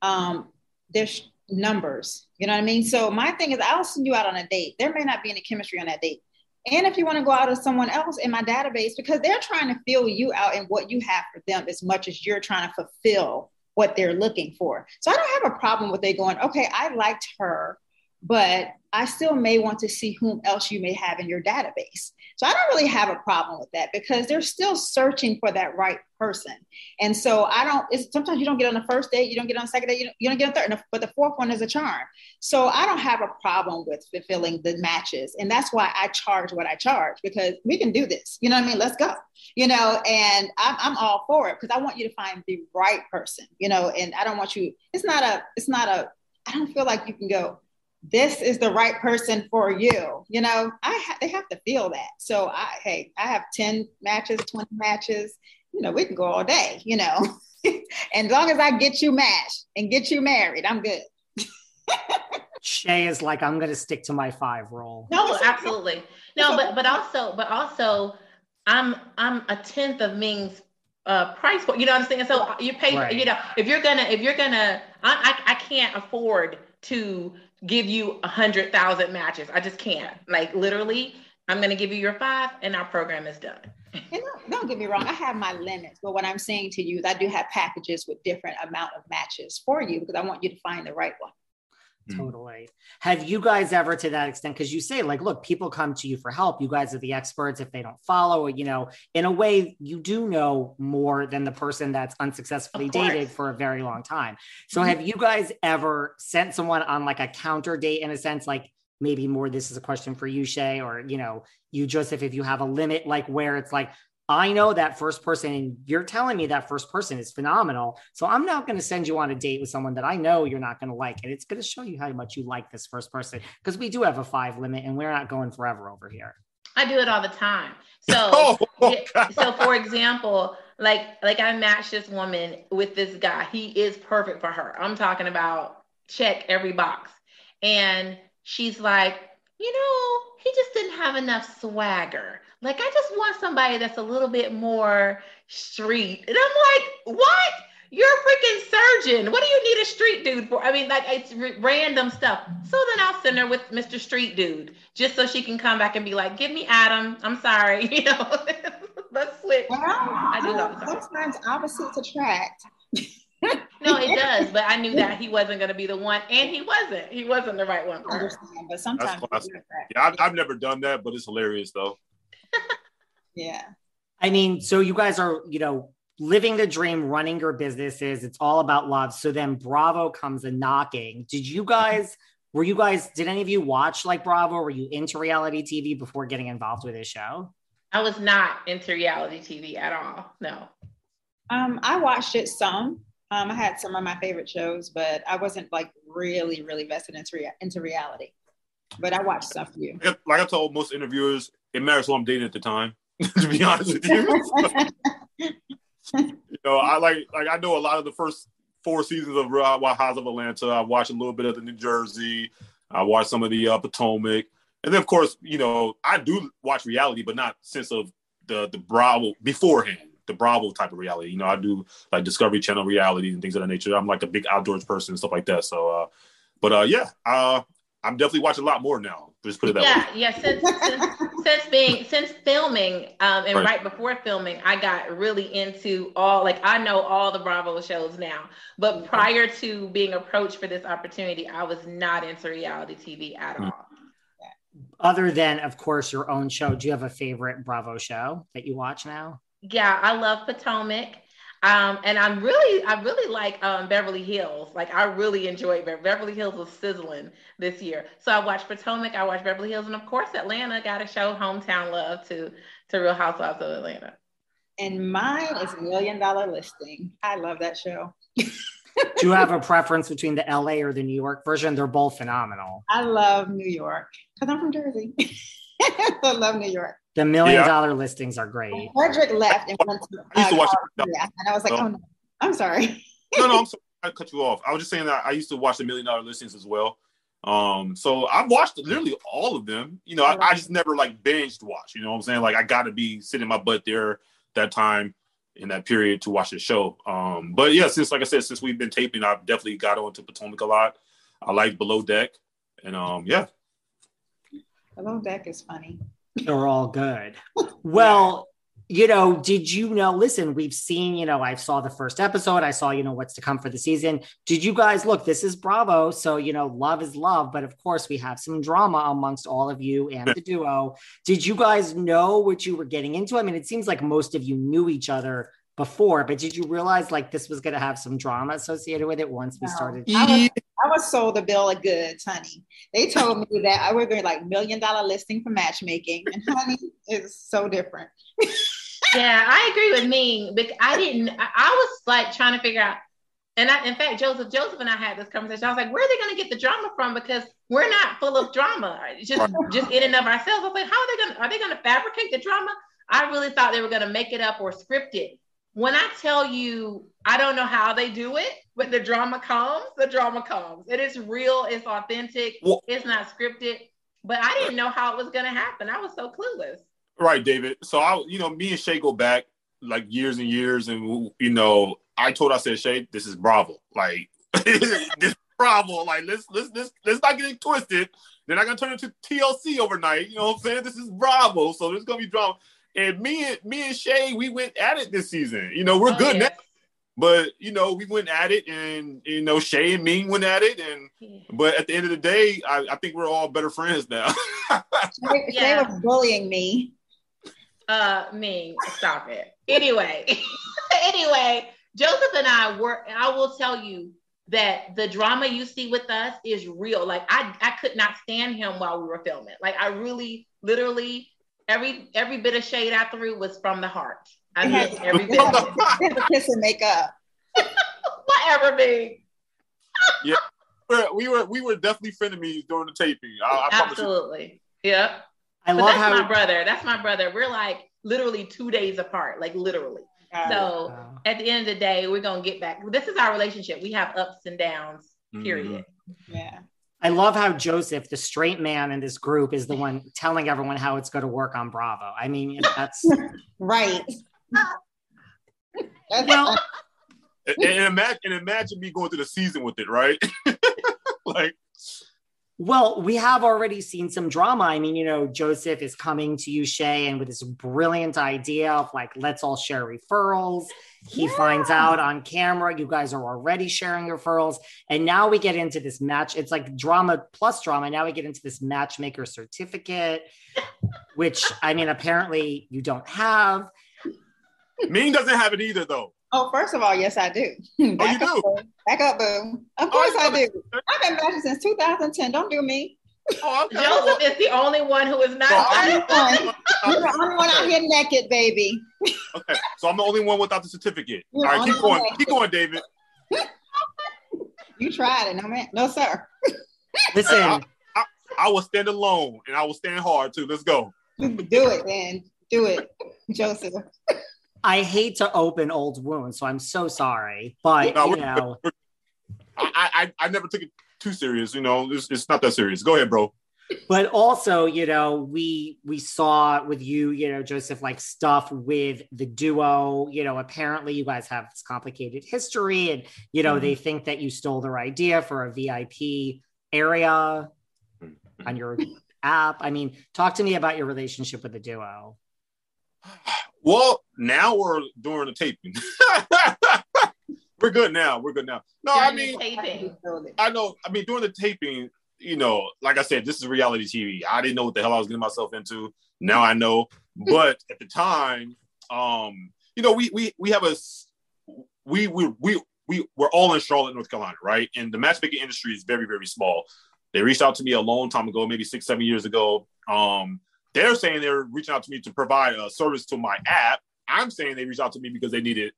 um, there's numbers. You know what I mean? So my thing is, I'll send you out on a date. There may not be any chemistry on that date. And if you want to go out with someone else in my database, because they're trying to fill you out and what you have for them as much as you're trying to fulfill what they're looking for. So I don't have a problem with they going, okay, I liked her, but I still may want to see whom else you may have in your database. So I don't really have a problem with that because they're still searching for that right person. And so I don't, sometimes you don't get on the first date, you don't get on the second date, you don't, you don't get on third, but the fourth one is a charm. So I don't have a problem with fulfilling the matches. And that's why I charge what I charge because we can do this. You know what I mean? Let's go, you know, and I'm, I'm all for it because I want you to find the right person, you know, and I don't want you, it's not a, it's not a, I don't feel like you can go, this is the right person for you. You know, I ha- they have to feel that. So I hey, I have 10 matches, 20 matches, you know, we can go all day, you know. and as long as I get you matched and get you married, I'm good. Shay is like, I'm gonna stick to my five role. No, absolutely. No, but but also, but also I'm I'm a tenth of Ming's uh, price point. You know what I'm saying? So you pay, right. you know, if you're gonna, if you're gonna, I, I, I can't afford to give you a hundred thousand matches. I just can't. Like literally, I'm gonna give you your five, and our program is done. And don't, don't get me wrong, I have my limits, but what I'm saying to you is I do have packages with different amount of matches for you because I want you to find the right one. Mm. Totally. Have you guys ever, to that extent, because you say, like, look, people come to you for help. You guys are the experts. If they don't follow, you know, in a way, you do know more than the person that's unsuccessfully dated for a very long time. So, mm-hmm. have you guys ever sent someone on like a counter date in a sense, like, maybe more this is a question for you shay or you know you joseph if you have a limit like where it's like I know that first person, and you're telling me that first person is phenomenal. So I'm not going to send you on a date with someone that I know you're not going to like. And it's going to show you how much you like this first person because we do have a five limit and we're not going forever over here. I do it all the time. So, oh, so for example, like like I matched this woman with this guy. He is perfect for her. I'm talking about check every box. And she's like, you know, he just didn't have enough swagger. Like, I just want somebody that's a little bit more street. And I'm like, what? You're a freaking surgeon. What do you need a street dude for? I mean, like, it's r- random stuff. So then I'll send her with Mr. Street Dude just so she can come back and be like, give me Adam. I'm sorry. You know, let's switch. Well, I do know. Sometimes opposites attract. no, it does, but I knew that he wasn't going to be the one, and he wasn't. He wasn't the right one. For her. But sometimes, yeah, I've, I've never done that, but it's hilarious though. Yeah. I mean, so you guys are, you know, living the dream, running your businesses. It's all about love. So then Bravo comes a knocking. Did you guys? Were you guys? Did any of you watch like Bravo? Were you into reality TV before getting involved with this show? I was not into reality TV at all. No. Um, I watched it some. Um, I had some of my favorite shows, but I wasn't like really, really vested into rea- into reality. But I watched stuff for you. Like I told most interviewers, it matters who I'm dating at the time. to be honest with you, you know, I like like I know a lot of the first four seasons of Real House of Atlanta. I watched a little bit of the New Jersey. I watched some of the uh, Potomac, and then of course, you know, I do watch reality, but not sense of the the Bravo beforehand the Bravo type of reality. You know, I do like Discovery Channel reality and things of that nature. I'm like a big outdoors person and stuff like that. So, uh, but uh, yeah, uh, I'm definitely watching a lot more now. Just put it that yeah, way. Yeah, Since, since since being since filming, um, and right. right. before filming, I got really into all like I know all the Bravo shows now. But prior to being approached for this opportunity, I was not into reality TV at mm-hmm. all. Other than, of course, your own show, do you have a favorite Bravo show that you watch now? Yeah, I love Potomac. Um, and I'm really, I really like um, Beverly Hills. Like I really enjoyed Be- Beverly Hills was sizzling this year. So I watched Potomac, I watched Beverly Hills, and of course Atlanta got to show hometown love to to Real Housewives of Atlanta. And mine is Million Dollar Listing. I love that show. Do you have a preference between the LA or the New York version? They're both phenomenal. I love New York because I'm from Jersey. I love New York. The million yeah. dollar listings are great. Fredrik left and went to. Uh, I used to watch it. Yeah, and I was like, oh, no. I'm sorry. no, no, I'm sorry. I cut you off. I was just saying that I used to watch the million dollar listings as well. Um, so I've watched literally all of them. You know, I, I just never like binged watch. You know what I'm saying? Like I got to be sitting my butt there that time in that period to watch the show. Um, but yeah, since like I said, since we've been taping, I've definitely got onto Potomac a lot. I like Below Deck, and um, yeah. Below Deck is funny. They're all good. Well, you know, did you know? Listen, we've seen, you know, I saw the first episode. I saw, you know, what's to come for the season. Did you guys look? This is Bravo. So, you know, love is love. But of course, we have some drama amongst all of you and the duo. Did you guys know what you were getting into? I mean, it seems like most of you knew each other before, but did you realize like this was going to have some drama associated with it once we started? I was, I was sold a bill of goods, honey. They told me that I would get like million dollar listing for matchmaking, and honey, it's so different. yeah, I agree with Ming. But I didn't. I, I was like trying to figure out. And I, in fact, Joseph, Joseph and I had this conversation. I was like, "Where are they going to get the drama from? Because we're not full of drama. Just, just in and of ourselves." I was like, "How are they going? to Are they going to fabricate the drama?" I really thought they were going to make it up or script it. When I tell you, I don't know how they do it, but the drama comes. The drama comes. It is real. It's authentic. Well- it's not scripted. But I didn't know how it was going to happen. I was so clueless. Right, David. So I, you know, me and Shay go back like years and years, and you know, I told I said, Shay, this is Bravo. Like this Bravo. Like let's let's let's let's not get it twisted. They're not gonna turn into TLC overnight. You know what I'm saying? This is Bravo, so there's gonna be drama. And me and me and Shay, we went at it this season. You know, we're Oh, good yeah. now. But you know, we went at it, and you know, Shay and Ming went at it, and but at the end of the day, I, I think we're all better friends now. They, Yeah. they were bullying me. Uh, Ming, stop it. Anyway, anyway, Joseph and I were. I will tell you that the drama you see with us is real. Like I, I could not stand him while we were filming. Like I really, literally, every every bit of shade I threw was from the heart. I Yeah. meant every bit of it. They had kiss and make up. Whatever, Ming. yeah, we're, we were we were definitely frenemies during the taping. I, I. Absolutely. Yep. I but love that's how my brother. That's my brother. We're like literally two days apart, like literally. So at the end of the day, we're gonna get back. This is our relationship. We have ups and downs. Period. Mm-hmm. Yeah. I love how Joseph, the straight man in this group, is the one telling everyone how it's going to work on Bravo. I mean, that's Right. well, And, and imagine, and imagine me going through the season with it, right? like, well, we have already seen some drama. I mean, you know, Joseph is coming to you, Shay, and with this brilliant idea of like, let's all share referrals. He finds out on camera you guys are already sharing referrals. And now we get into this match. It's like drama plus drama. Now we get into this matchmaker certificate, which I mean, apparently you don't have. Ming doesn't have it either, though. Oh, first of all, yes, I do. Oh, you do? Back up, boo. Of oh, course I do. I've been matching since 2010. Don't do me. Oh, okay. Joseph is the only one who is not. I'm the one. You're the only one out here naked, baby. Okay, so I'm the only one without the certificate. All You're right, keep going. the way. Keep going, David. You tried it, no man, no sir. Listen, I, I, I will stand alone, and I will stand hard too. Let's go. Do it, then. Do it, Joseph. I hate to open old wounds, so I'm so sorry. But No, you know, I, I I never took it too serious. You know, it's, it's not that serious. Go ahead, bro. but also, you know, we we saw with you, you know, Joseph, like stuff with the duo. You know, apparently you guys have this complicated history, and you know, they mm-hmm. think that you stole their idea for a VIP area mm-hmm. on your app. I mean, talk to me about your relationship with the duo. Well, now we're doing the taping. we're good now. We're good now. No, I During the mean. I know. I mean, during the taping, you know, like I said, this is reality TV. I didn't know what the hell I was getting myself into. Now I know. But at the time, um, you know, we we we have a we we we we we're all in Charlotte, North Carolina, right? And the matchmaking industry is very very small. They reached out to me a long time ago, maybe six seven years ago. Um, they're saying they're reaching out to me to provide a service to my app. I'm saying they reached out to me because they needed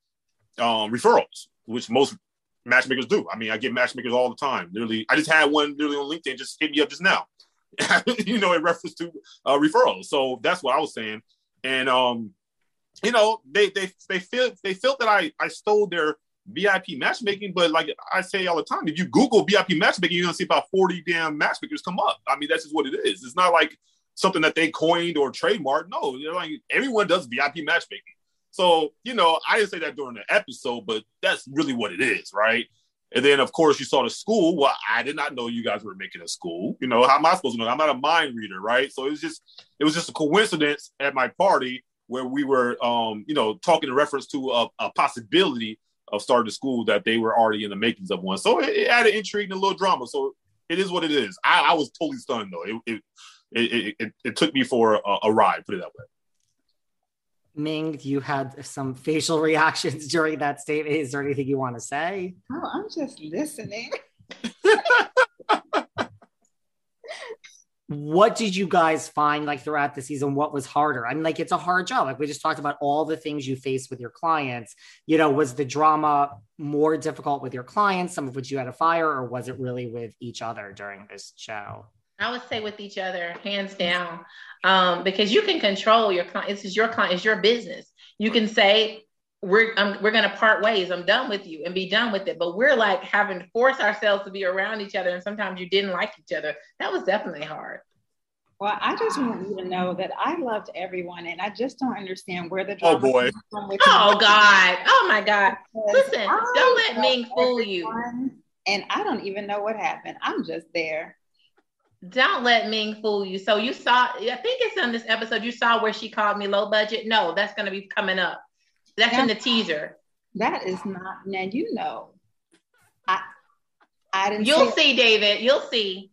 um, referrals, which most matchmakers do. I mean, I get matchmakers all the time. Literally, I just had one literally on LinkedIn just hit me up just now. you know, in reference to uh, referrals. So that's what I was saying. And um, you know, they they they feel they felt that I I stole their VIP matchmaking, but like I say all the time, if you Google VIP matchmaking, you're gonna see about 40 damn matchmakers come up. I mean, that's just what it is. It's not like something that they coined or trademarked. No, they're like everyone does VIP matchmaking. So, you know, I didn't say that during the episode, but that's really what it is, right? And then, of course, you saw the school. Well, I did not know you guys were making a school. You know, how am I supposed to know? I'm not a mind reader, right? So it was just, it was just a coincidence at my party where we were, um, you know, talking in reference to a, a possibility of starting a school that they were already in the makings of one. So it, it added intrigue and a little drama. So it is what it is. I, I was totally stunned though. It it it, it, it took me for a, a ride. Put it that way. Ming, you had some facial reactions during that statement. Is there anything you want to say? Oh, I'm just listening. what did you guys find like throughout the season? What was harder? I mean, like it's a hard job. Like we just talked about all the things you face with your clients. You know, was the drama more difficult with your clients, some of which you had to fire, or was it really with each other during this show? I would say with each other, hands down, um, because you can control your client. This is your client, it's your business. You can say, we're I'm, we're gonna part ways. I'm done with you and be done with it. But we're like having to force ourselves to be around each other, and sometimes you didn't like each other. That was definitely hard. Well, I just want you to know that I loved everyone, and I just don't understand where the drama. Oh boy! Oh God! Oh my God! Listen, don't let Ming fool you. And I don't even know what happened. I'm just there. Don't let Ming fool you. So you saw, I think it's on this episode. You saw where she called me low budget. No, that's going to be coming up. That's in the teaser. That is not. Now you know. I I didn't. You'll see, David. You'll see.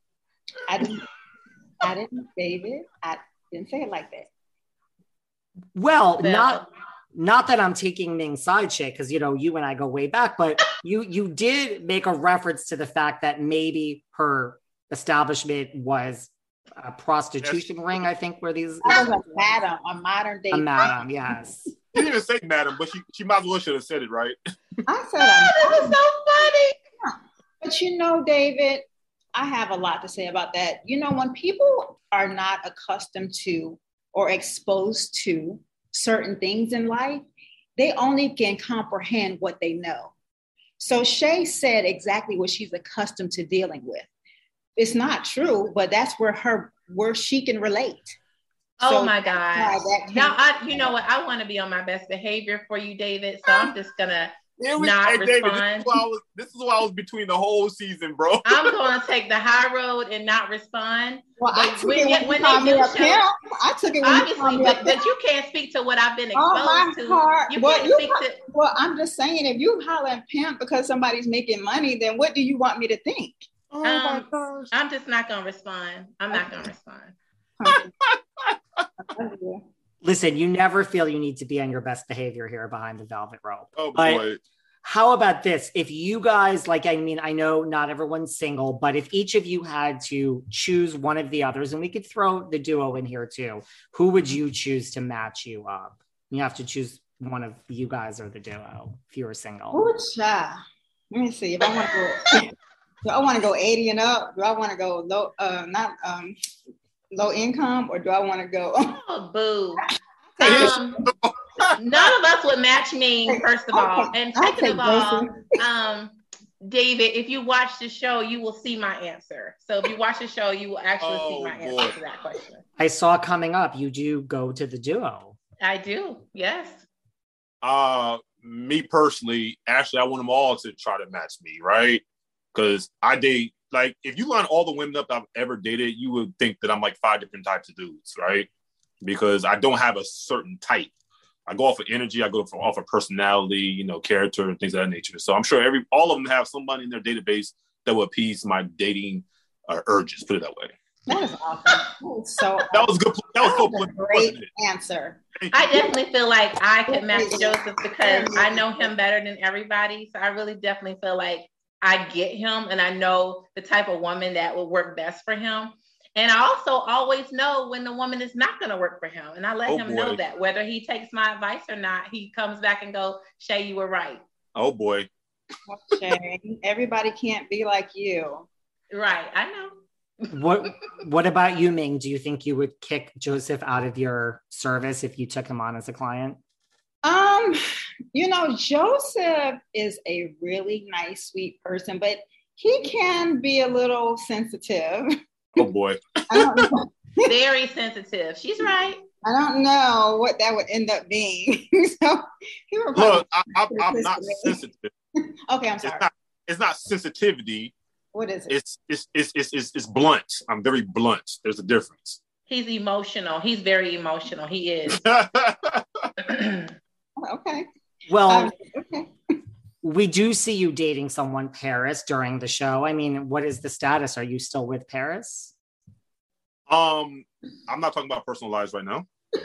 I didn't. I didn't, David. I didn't say it like that. Well, not not that I'm taking Ming's side chick because you know you and I go way back, but you you did make a reference to the fact that maybe her establishment was a prostitution ring. I think where these that was a madam, a modern day a madam. Yes, she didn't even say madam, but she she might as well should have said it right. I said, oh, "This is so funny." But you know, David, I have a lot to say about that. You know, when people are not accustomed to or exposed to certain things in life, they only can comprehend what they know. So Shay said exactly what she's accustomed to dealing with it's not true, but that's where her where she can relate. Oh so my God. Now I you know what? I want to be on my best behavior for you, David. So I'm just gonna was, not hey, David, respond. this, is was, this is why I was between the whole season, bro. I'm going to take the high road and not respond. Well, but I took when, it when, when they do show, I took it obviously, but, but you can't speak to what I've been oh, exposed oh, to. Heart. You well, can't you, speak to. Well, I'm just saying, if you holler and pimp because somebody's making money, then what do you want me to think? Oh um, my gosh. I'm just not gonna respond. I'm not gonna respond. Listen, you never feel you need to be on your best behavior here behind the velvet rope. Oh boy. But how about this? If you guys like, I mean, I know not everyone's single, but if each of you had to choose one of the others, and we could throw the duo in here too, who would you choose to match you up? You have to choose one of you guys or the duo if you were single. Ooh, Let me see if I want to go. Do I want to go 80 and up? Do I want to go low, uh, not um, low income, or do I want to go? oh, boo. Um, none of us would match me, first of all. And second of all, um, David, if you watch the show, you will see my answer. So if you watch the show, you will actually oh, see my boy. answer to that question. I saw coming up, you do go to the duo. I do, yes. Uh, me personally, actually, I want them all to try to match me, right? Because I date like if you line all the women up I've ever dated, you would think that I'm like five different types of dudes, right? Because I don't have a certain type. I go off of energy, I go for, off of personality, you know, character and things of that nature. So I'm sure every all of them have somebody in their database that will appease my dating uh, urges. Put it that way. That is awesome. That was so that was good. That was, that was so great answer. I definitely feel like I could match Joseph because I know him better than everybody. So I really definitely feel like I get him and I know the type of woman that will work best for him. And I also always know when the woman is not going to work for him. And I let oh him boy. know that whether he takes my advice or not, he comes back and go, Shay, you were right. Oh boy. Shay, everybody can't be like you. Right. I know. what what about you, Ming? Do you think you would kick Joseph out of your service if you took him on as a client? Um, you know, Joseph is a really nice, sweet person, but he can be a little sensitive. Oh boy. Very sensitive. She's right. I don't know what that would end up being. so Look, I, I, I'm not sensitive. okay, I'm sorry. It's not, it's not sensitivity. What is it? It's, it's it's it's it's it's blunt. I'm very blunt. There's a difference. He's emotional. He's very emotional. He is. okay. Well, Um, okay. we do see you dating someone, Paris, during the show. I mean, what is the status? Are you still with Paris? Um, I'm not talking about personal lives right now.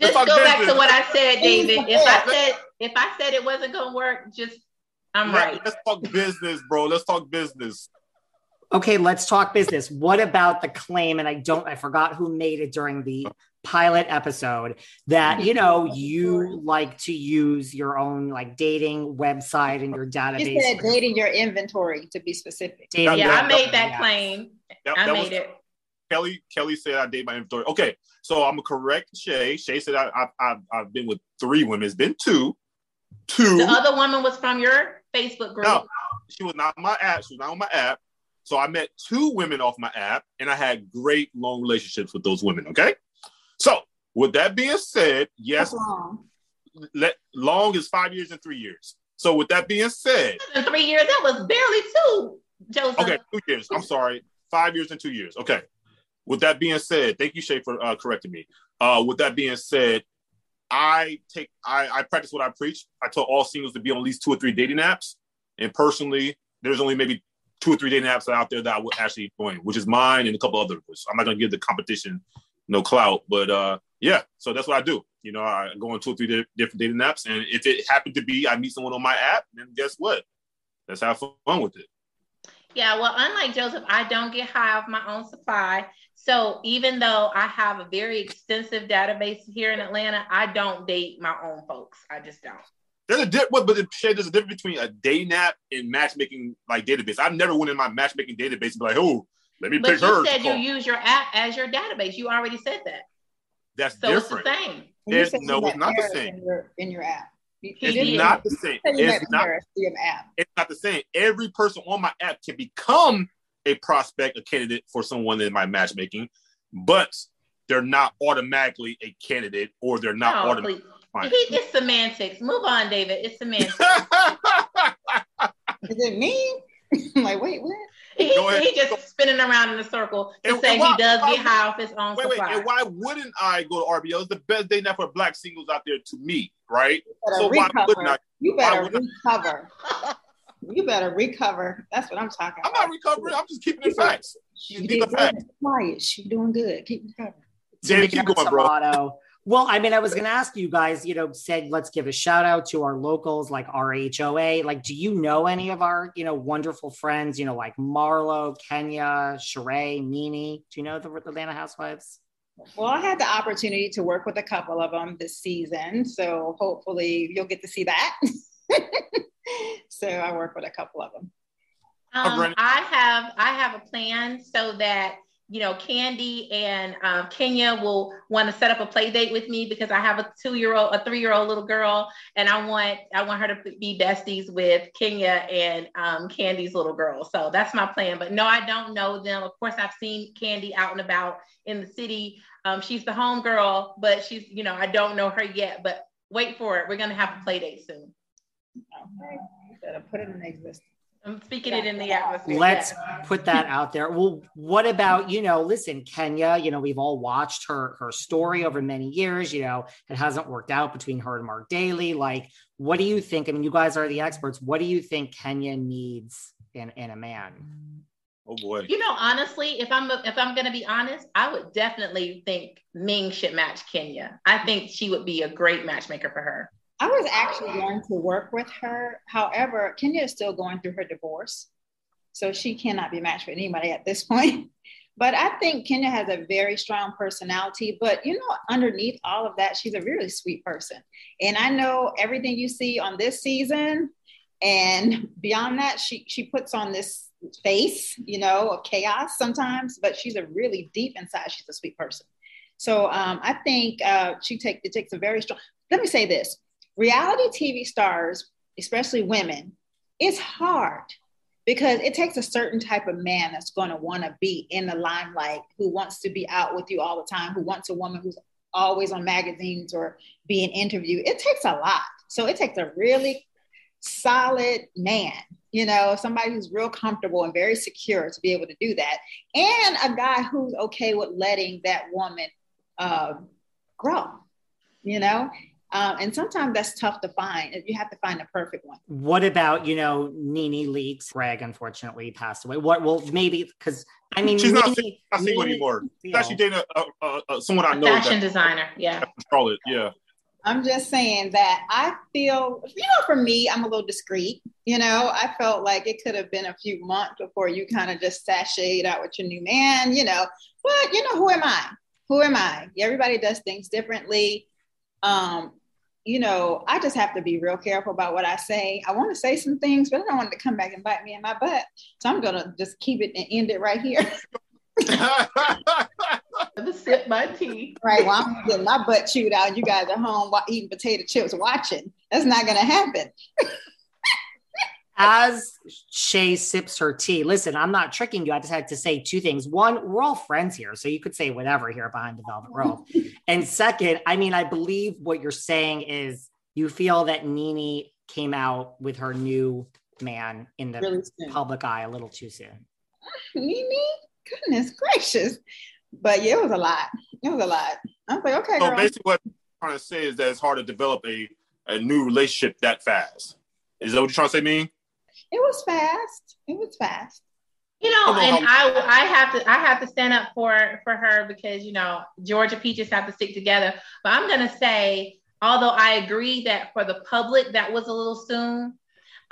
Just go back business. to what I said, David. If I said if I said it wasn't gonna work, just I'm Let- right. Let's talk business, bro. Let's talk business. Okay, let's talk business. What about the claim? And I don't, I forgot who made it during the pilot episode that, you know, you like to use your own like dating website and your You database. said dating your inventory to be specific. Dating Yeah, I made that yeah. claim. That- I that made was- it. Kelly Kelly said I date my inventory. Okay, so I'm gonna correct Shay. Shay said I, I, I've I've been with three women. It's been two. Two. The other woman was from your Facebook group. No, she was not on my app. She was not on my app. So I met two women off my app, and I had great long relationships with those women. Okay. So with that being said, yes, Wrong. let long is five years and three years. So with that being said, three years, that was barely two, Joseph. okay, two years. I'm sorry, five years and two years. Okay. With that being said, thank you, Shay, for uh, correcting me. Uh, with that being said, I take I, I practice what I preach. I tell all singles to be on at least two or three dating apps. And personally, there's only maybe two or three dating apps out there that I would actually join, which is mine and a couple others. I'm not gonna give the competition no clout, but uh, yeah. So that's what I do. You know, I go on two or three di- different dating apps, and if it happened to be I meet someone on my app, then guess what? Let's have fun with it. Yeah, well, unlike Joseph, I don't get high off my own supply. So even though I have a very extensive database here in Atlanta, I don't date my own folks. I just don't. There's a di- what, but there's a difference between a dating app and matchmaking like database. I've never went in my matchmaking database and be like, oh, let me But pick her. you to said you use your app as your database. You already said that. That's So different. it's the same. And There's- no, it's not the same. In your, in your app. He It's did. not the same. You said you It's not. Paris through your app. It's not the same. Every person on my app can become a prospect, a candidate for someone in my matchmaking, but they're not automatically a candidate or they're not No, automatically. He, it's semantics. Move on, David. It's semantics. Is it me? I'm like, wait, what? He, he just spinning around in a circle to And- say and why- he does why- get high off his own Wait, wait, supply. and why wouldn't I go to RBO? It's the best day now for black singles out there to me, right? better So why wouldn't I? You better recover. you better recover. That's what I'm talking about. I'm not recovering. I'm just keeping it facts. She Keep did the facts. good. Quiet. She doing good. Keep recovering. Jamie, keep going, bro. Tomato. Well, I mean, I was going to ask you guys, you know, said let's give a shout out to our locals like RHOA. Like, do you know any of our, you know, wonderful friends, you know, like Marlo, Kenya, Sheree, NeNe? Do you know the Atlanta Housewives? Well, I had the opportunity to work with a couple of them this season, so hopefully you'll get to see that. so I work with a couple of them. Um, I have I have a plan so that you know Kandi and um, Kenya will want to set up a play date with me because I have a two year old, a three year old little girl, and I want I want her to be besties with Kenya and um, Kandi's little girl. So that's my plan. But no, I don't know them. Of course, I've seen Candy out and about in the city. Um, she's the home girl, but she's you know I don't know her yet. But wait for it. We're gonna have a play date soon. Okay, better put it in existence. I'm speaking it in the atmosphere. Let's Yeah. put that out there. Well, what about, you know, listen, Kenya, you know, we've all watched her her story over many years, you know, it hasn't worked out between her and Marc Daly. Like, what do you think? I mean, you guys are the experts. What do you think Kenya needs in, in a man? Oh boy. You know, honestly, if I'm if I'm gonna be honest, I would definitely think Ming should match Kenya. I think she would be a great matchmaker for her. I was actually going to work with her. However, Kenya is still going through her divorce. So she cannot be matched with anybody at this point. But I think Kenya has a very strong personality. But you know, underneath all of that, she's a really sweet person. And I know everything you see on this season. And beyond that, she she puts on this face, you know, of chaos sometimes, but she's a really deep inside, she's a sweet person. So um, I think uh, she take it takes a very strong. Let me say this: reality TV stars, especially women, it's hard because it takes a certain type of man that's going to want to be in the limelight, who wants to be out with you all the time, who wants a woman who's always on magazines or being interviewed. It takes a lot. So it takes a really solid man, you know, somebody who's real comfortable and very secure to be able to do that, and a guy who's okay with letting that woman uh, grow, you know. Um, and sometimes that's tough to find. You have to find the perfect one. What about you know NeNe Leakes? Gregg unfortunately passed away. What? Well, maybe because I mean she's not, NeNe- not single NeNe- anymore. She's Yeah. actually dating a, a, a, someone I know. Fashion that- designer. Yeah. Charlotte. Yeah. I'm just saying that I feel, you know, for me, I'm a little discreet. You know, I felt like it could have been a few months before you kind of just sashayed out with your new man, you know. But, you know, who am I? Who am I? Everybody does things differently. Um, you know, I just have to be real careful about what I say. I want to say some things, but I don't want it to come back and bite me in my butt. So I'm going to just keep it and end it right here. I'm sip my tea. Right. Well, I'm getting my butt chewed out. You guys are home eating potato chips watching. That's not going to happen. As Shay sips her tea, listen, I'm not tricking you. I just had to say two things. One, we're all friends here, so you could say whatever here behind the velvet rope. and second, I mean, I believe what you're saying is you feel that NeNe came out with her new man in the Really public eye a little too soon. NeNe, goodness gracious. But yeah, it was a lot. It was a lot. I was like, okay, So girl. basically, what I'm trying to say is that it's hard to develop a, a new relationship that fast. Is that what you're trying to say, me? It was fast. It was fast. You know, and I I have to I have to stand up for for her because you know Georgia Peaches have to stick together. But I'm gonna say, although I agree that for the public that was a little soon,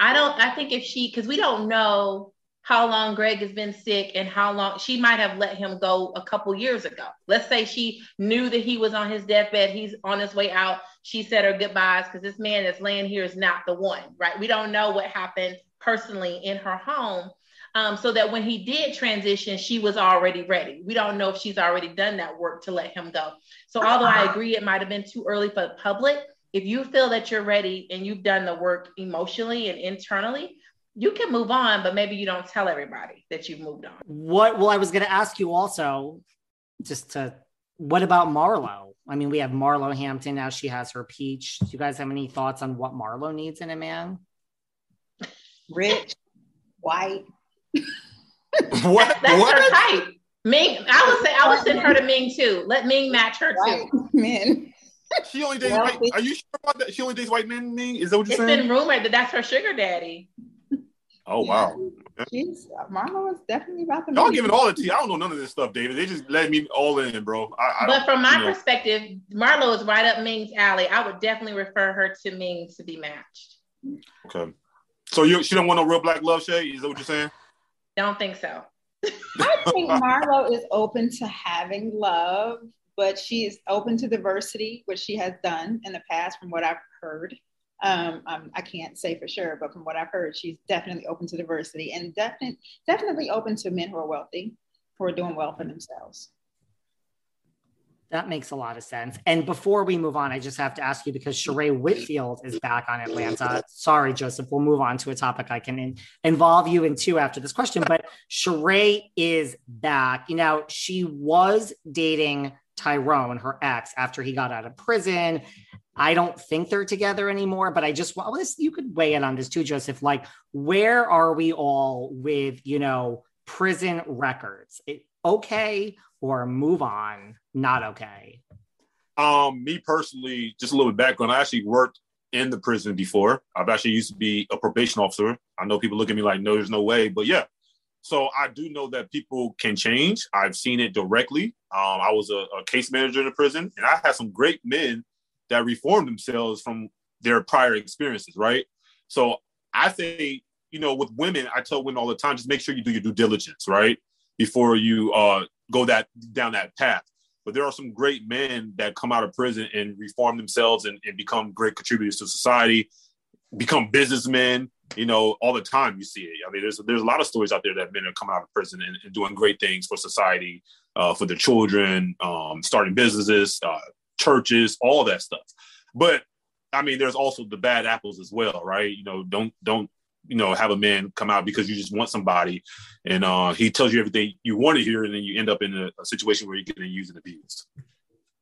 I don't. I think if she because we don't know how long Gregg has been sick and how long she might have let him go a couple years ago. Let's say she knew that he was on his deathbed, he's on his way out. She said her goodbyes because this man that's laying here is not the one, right? We don't know what happened personally in her home. Um, so that when he did transition, she was already ready. We don't know if she's already done that work to let him go. So, although I agree it might have been too early for the public, if you feel that you're ready and you've done the work emotionally and internally, you can move on, but maybe you don't tell everybody that you've moved on. What? Well, I was going to ask you also, just to, what about Marlo? I mean, we have Marlo Hampton now. She has her peach. Do you guys have any thoughts on what Marlo needs in a man? Rich, white. What? That's what? her type. Ming, I would say I would send her to Ming too. Let Ming match her White too. men. She only dates Wealthy. white. Are you sure about that? She only dates white men. Me? Is that what you're It's saying? It's been rumored that that's her sugar daddy. oh wow. She's Marlo is definitely about the Y'all giving all the tea. I don't know none of this stuff, David. They just let me all in, bro. I, I But from my you know. perspective, Marlo is right up Ming's alley. I would definitely refer her to Ming to be matched. okay. So you, she don't want no real black love, Shay? Is that what you're saying? Don't think so. I think Marlo is open to having love, but she is open to diversity, which she has done in the past, from what I've heard. Um, um, I can't say for sure, but from what I've heard, she's definitely open to diversity and definitely definitely open to men who are wealthy, who are doing well for themselves. That makes a lot of sense. And before we move on, I just have to ask you because Sheree Whitfield is back on Atlanta. Sorry, Joseph. We'll move on to a topic I can in- involve you into after this question. But Sheree is back. You know, she was dating Tyrone, her ex, after he got out of prison. I don't think they're together anymore, but I just well, this you could weigh in on this too, Joseph. Like, where are we all with you know prison records? It, okay or move on? Not okay. Um, me personally, just a little bit background. I actually worked in the prison before. I've actually used to be a probation officer. I know people look at me like, no, there's no way, but yeah. So I do know that people can change. I've seen it directly. Um, I was a, a case manager in the prison, and I had some great men that reformed themselves from their prior experiences, right? So I say, you know, with women, I tell women all the time, just make sure you do your due diligence, right? Before you uh, go that down that path. But there are some great men that come out of prison and reform themselves and, and become great contributors to society, become businessmen. You know, all the time you see it. I mean, there's there's a lot of stories out there that men are coming out of prison and, and doing great things for society. uh, for their children, um, starting businesses, uh, churches, all that stuff. But I mean, there's also the bad apples as well, right? You know, don't don't you know have a man come out because you just want somebody, and uh, he tells you everything you want to hear, and then you end up in a, a situation where you're getting used and abused.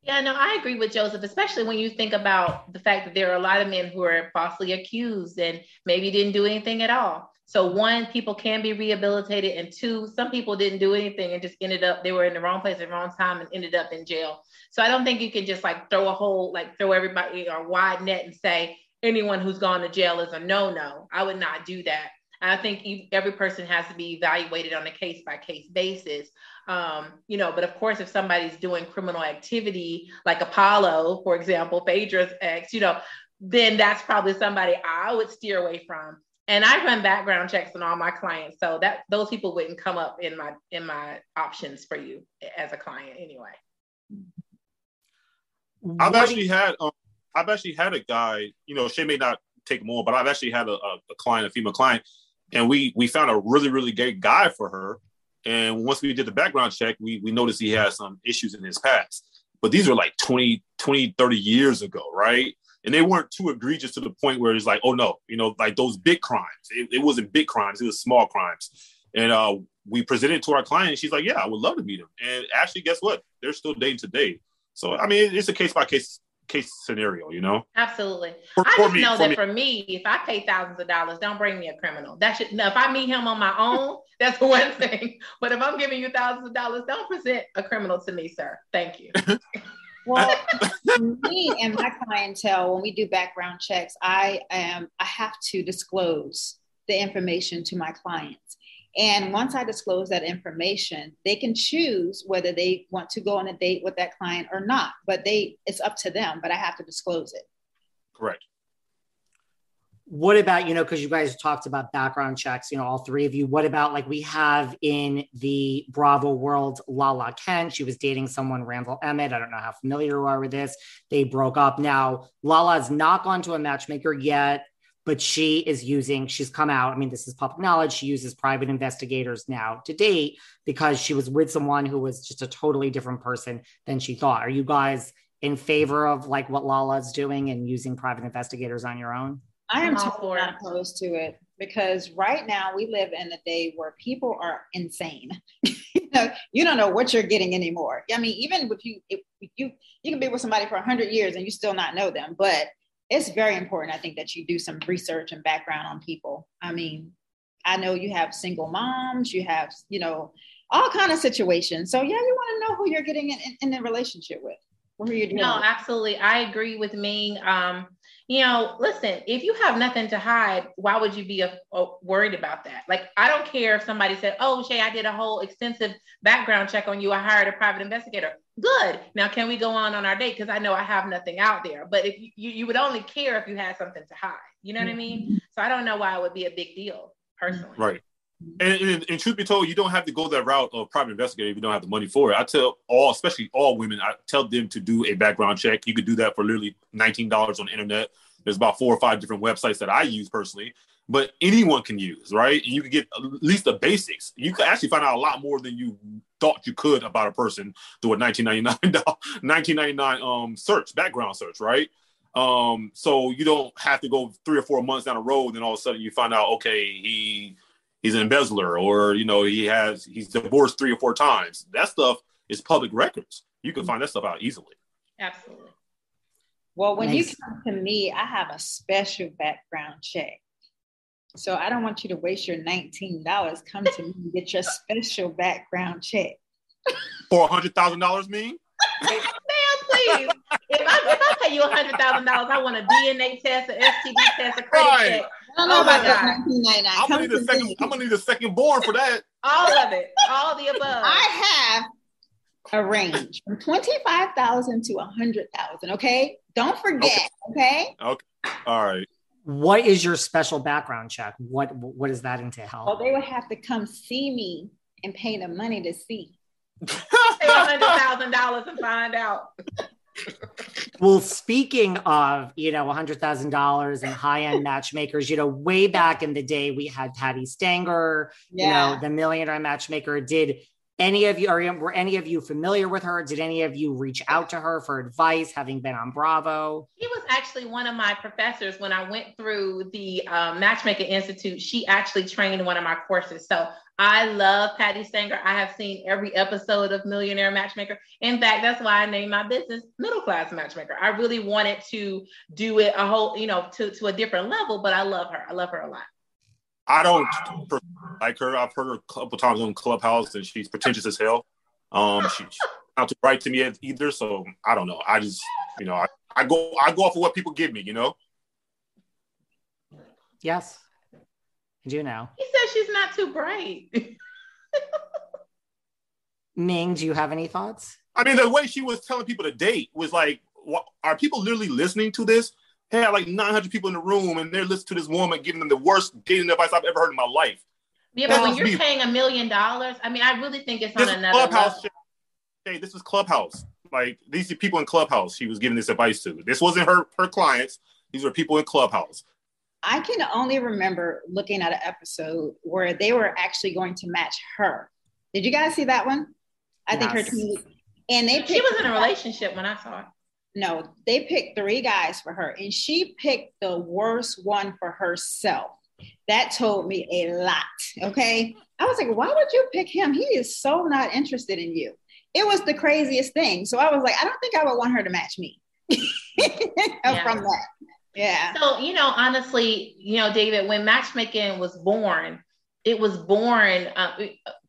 Yeah, no, I agree with Joseph, especially when you think about the fact that there are a lot of men who are falsely accused and maybe didn't do anything at all. So one, people can be rehabilitated, and two, some people didn't do anything and just ended up they were in the wrong place at the wrong time and ended up in jail. So I don't think you can just like throw a whole like throw everybody a wide net and say anyone who's gone to jail is a no no. I would not do that. I think every person has to be evaluated on a case by case basis. Um, you know, but of course, if somebody's doing criminal activity like Apollo, for example, Phaedra's ex, you know, then that's probably somebody I would steer away from and I run background checks on all my clients, so that those people wouldn't come up in my in my options for you as a client anyway. I've actually had um, I've actually had a guy, you know, she may not take more, but I've actually had a, a, a client, a female client, and we we found a really really great guy for her. And once we did the background check, we we noticed he had some issues in his past. But these are like 20, 20, 30 years ago, right? and they weren't too egregious to the point where it's like, oh no, you know, like those big crimes. It, it wasn't big crimes; it was small crimes. And uh, we presented to our client. She's like, yeah, I would love to meet him. And actually, guess what? They're still dating today. So I mean, it's a case by case case scenario, you know. Absolutely. For, I just me, know for that me. for me, if I pay thousands of dollars, don't bring me a criminal. That should. Now, if I meet him on my own, that's one thing. But if I'm giving you thousands of dollars, don't present a criminal to me, sir. Thank you. Well, me and my clientele, when we do background checks, I am I have to disclose the information to my clients. And once I disclose that information, they can choose whether they want to go on a date with that client or not. But they it's up to them, but I have to disclose it. Correct what about you know because you guys talked about background checks you know all three of you what about like we have in the bravo world lala kent she was dating someone randall emmett i don't know how familiar you are with this they broke up now lala's not gone to a matchmaker yet but she is using she's come out i mean this is public knowledge she uses private investigators now to date because she was with someone who was just a totally different person than she thought are you guys in favor of like what lala's doing and using private investigators on your own I am totally not opposed to it because right now we live in a day where people are insane. you know, you don't know what you're getting anymore. I mean, even if you if you you can be with somebody for hundred years and you still not know them, but it's very important, I think, that you do some research and background on people. I mean, I know you have single moms, you have, you know, all kind of situations. So yeah, you want to know who you're getting in, in, in a relationship with. Who you're no, with. absolutely. I agree with Ming. Um, you know, listen, if you have nothing to hide, why would you be a, a worried about that? Like, I don't care if somebody said, Oh, Shay, I did a whole extensive background check on you. I hired a private investigator. Good. Now, can we go on on our date? Because I know I have nothing out there. But if you, you would only care if you had something to hide, you know what I mean? Mm-hmm. So I don't know why it would be a big deal personally. Right. And, and, and, truth be told, you don't have to go that route of private investigator if you don't have the money for it. I tell all, especially all women, I tell them to do a background check. You could do that for literally $19 on the internet. There's about four or five different websites that I use personally, but anyone can use, right? And you can get at least the basics. You can actually find out a lot more than you thought you could about a person through a 1999 1999 um search, background search, right? Um, so you don't have to go three or four months down the road, and all of a sudden you find out, okay, he he's an embezzler or you know he has he's divorced three or four times. That stuff is public records. You can find that stuff out easily. Absolutely. Well when nice. you come to me i have a special background check so i don't want you to waste your $19 come to me and get your special background check for a hundred thousand dollars mean ma'am please if I, if I pay you a hundred thousand dollars i want a dna test an std test a credit right. check I don't know oh about that 1999. I'm gonna, need a second, I'm gonna need a second born for that. All of it, all the above. I have a range from 25,000 to 100,000. Okay. Don't forget. Okay. Okay. okay. All right. What is your special background check? What What does that entail? Well, they would have to come see me and pay the money to see. Pay hundred thousand dollars and find out well, speaking of, you know, $100,000 and high end matchmakers, you know, way back in the day, we had Patti Stanger, yeah. you know, the millionaire matchmaker. Did any of you are were any of you familiar with her? Did any of you reach out to her for advice, having been on Bravo? She was actually one of my professors when I went through the um, Matchmaking Institute. She actually trained one of my courses. So I love patti Stanger. I have seen every episode of Millionaire Matchmaker. In fact, that's why I named my business Middle Class Matchmaker. I really wanted to do it a whole, you know, to, to a different level, but I love her. I love her a lot. I don't like her. I've heard her a couple times on Clubhouse, and she's pretentious as hell. Um, she, she's not to write to me either, so I don't know. I just, you know, I, I go I go off of what people give me, you know. Yes, I do know. He says she's not too bright. Ming, do you have any thoughts? I mean, the way she was telling people to date was like, what, are people literally listening to this? They had like 900 people in the room and they're listening to this woman giving them the worst dating advice I've ever heard in my life. Yeah, but when you're be, paying a million dollars, I mean, I really think it's on another clubhouse level. Hey, this was Clubhouse. Like these are people in Clubhouse, she was giving this advice to. This wasn't her her clients. These were people in Clubhouse. I can only remember looking at an episode where they were actually going to match her. Did you guys see that one? I yes. think her team, and they she was in a relationship when I saw it no, they picked three guys for her, and she picked the worst one for herself. That told me a lot. Okay. I was like, why would you pick him? He is so not interested in you. It was the craziest thing. So I was like, I don't think I would want her to match me yeah. from that. Yeah. So, you know, honestly, you know, David, when matchmaking was born, it was born, uh,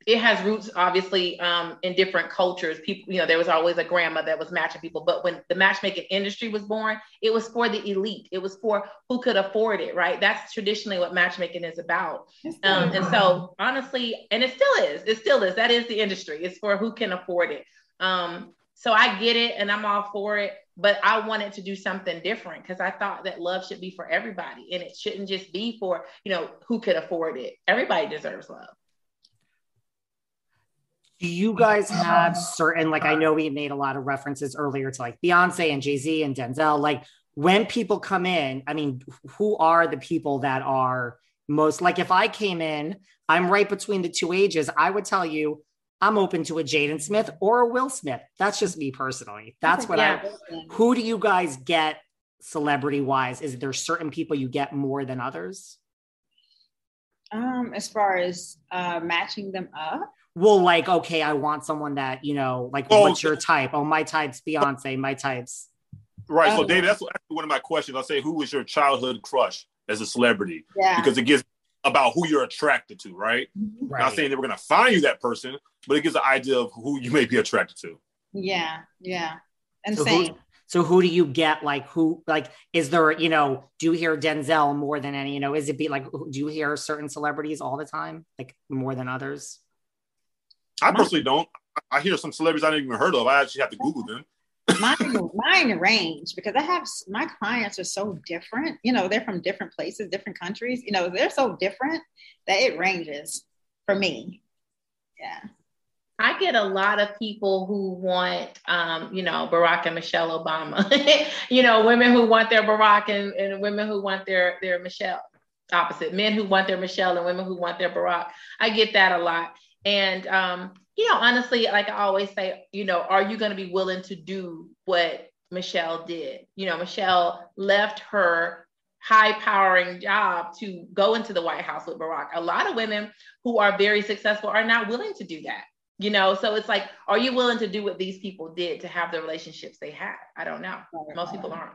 it has roots obviously um, in different cultures. People, you know, there was always a grandma that was matching people. But when the matchmaking industry was born, it was for the elite. It was for who could afford it, right? That's traditionally what matchmaking is about. Um, and so, honestly, and it still is. It still is. That is the industry. It's for who can afford it. Um, so I get it, and I'm all for it. But I wanted to do something different because I thought that love should be for everybody, and it shouldn't just be for you know who could afford it. Everybody deserves love do you guys have certain like I know we made a lot of references earlier to like Beyonce and Jay-Z and Denzel like when people come in I mean who are the people that are most like if I came in I'm right between the two ages I would tell you I'm open to a Jaden Smith or a Will Smith. That's just me personally. That's what yeah. I who do you guys get celebrity wise is there certain people you get more than others? Um as far as uh matching them up well, like, okay, I want someone that, you know, like, oh, what's your type? Oh, my type's Beyonce, my type's. Right. So, oh. David, that's one of my questions. I'll say, who was your childhood crush as a celebrity? Yeah. Because it gives about who you're attracted to, right? Mm-hmm. right. Not saying that we're going to find you that person, but it gives an idea of who you may be attracted to. Yeah. Yeah. And so same. Who, so who do you get? Like who? Like is there? You know, do you hear Denzel more than any? You know, is it be like? Do you hear certain celebrities all the time, like more than others? I personally don't. I hear some celebrities I didn't even heard of. I actually have to Google them. mine, mine range because I have my clients are so different. You know, they're from different places, different countries. You know, they're so different that it ranges for me. Yeah. I get a lot of people who want, um, you know, Barack and Michelle Obama. you know, women who want their Barack and, and women who want their their Michelle. Opposite men who want their Michelle and women who want their Barack. I get that a lot. And, um, you know, honestly, like I always say, you know, are you going to be willing to do what Michelle did? You know, Michelle left her high powering job to go into the White House with Barack. A lot of women who are very successful are not willing to do that. You know, so it's like, are you willing to do what these people did to have the relationships they had? I don't know. Most people aren't.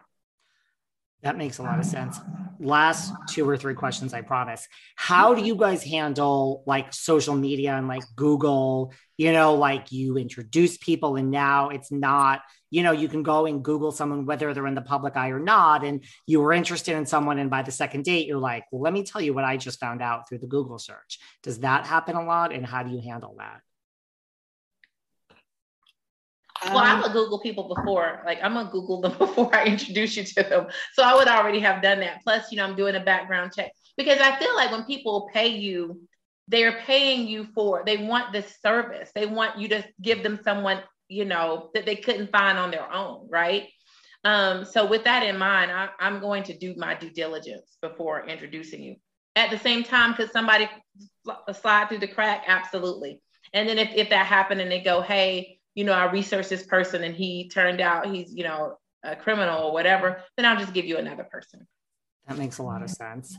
That makes a lot of sense. Last two or three questions, I promise. How do you guys handle like social media and like Google? You know, like you introduce people, and now it's not, you know, you can go and Google someone, whether they're in the public eye or not. And you were interested in someone, and by the second date, you're like, well, let me tell you what I just found out through the Google search. Does that happen a lot? And how do you handle that? Well, I'm gonna Google people before, like I'm gonna Google them before I introduce you to them. So I would already have done that. Plus, you know, I'm doing a background check because I feel like when people pay you, they're paying you for they want this service. They want you to give them someone, you know, that they couldn't find on their own, right? Um, so with that in mind, I, I'm going to do my due diligence before introducing you. At the same time, could somebody slide through the crack? Absolutely. And then if, if that happened and they go, hey, you know, I researched this person and he turned out he's, you know, a criminal or whatever, then I'll just give you another person. That makes a lot of sense.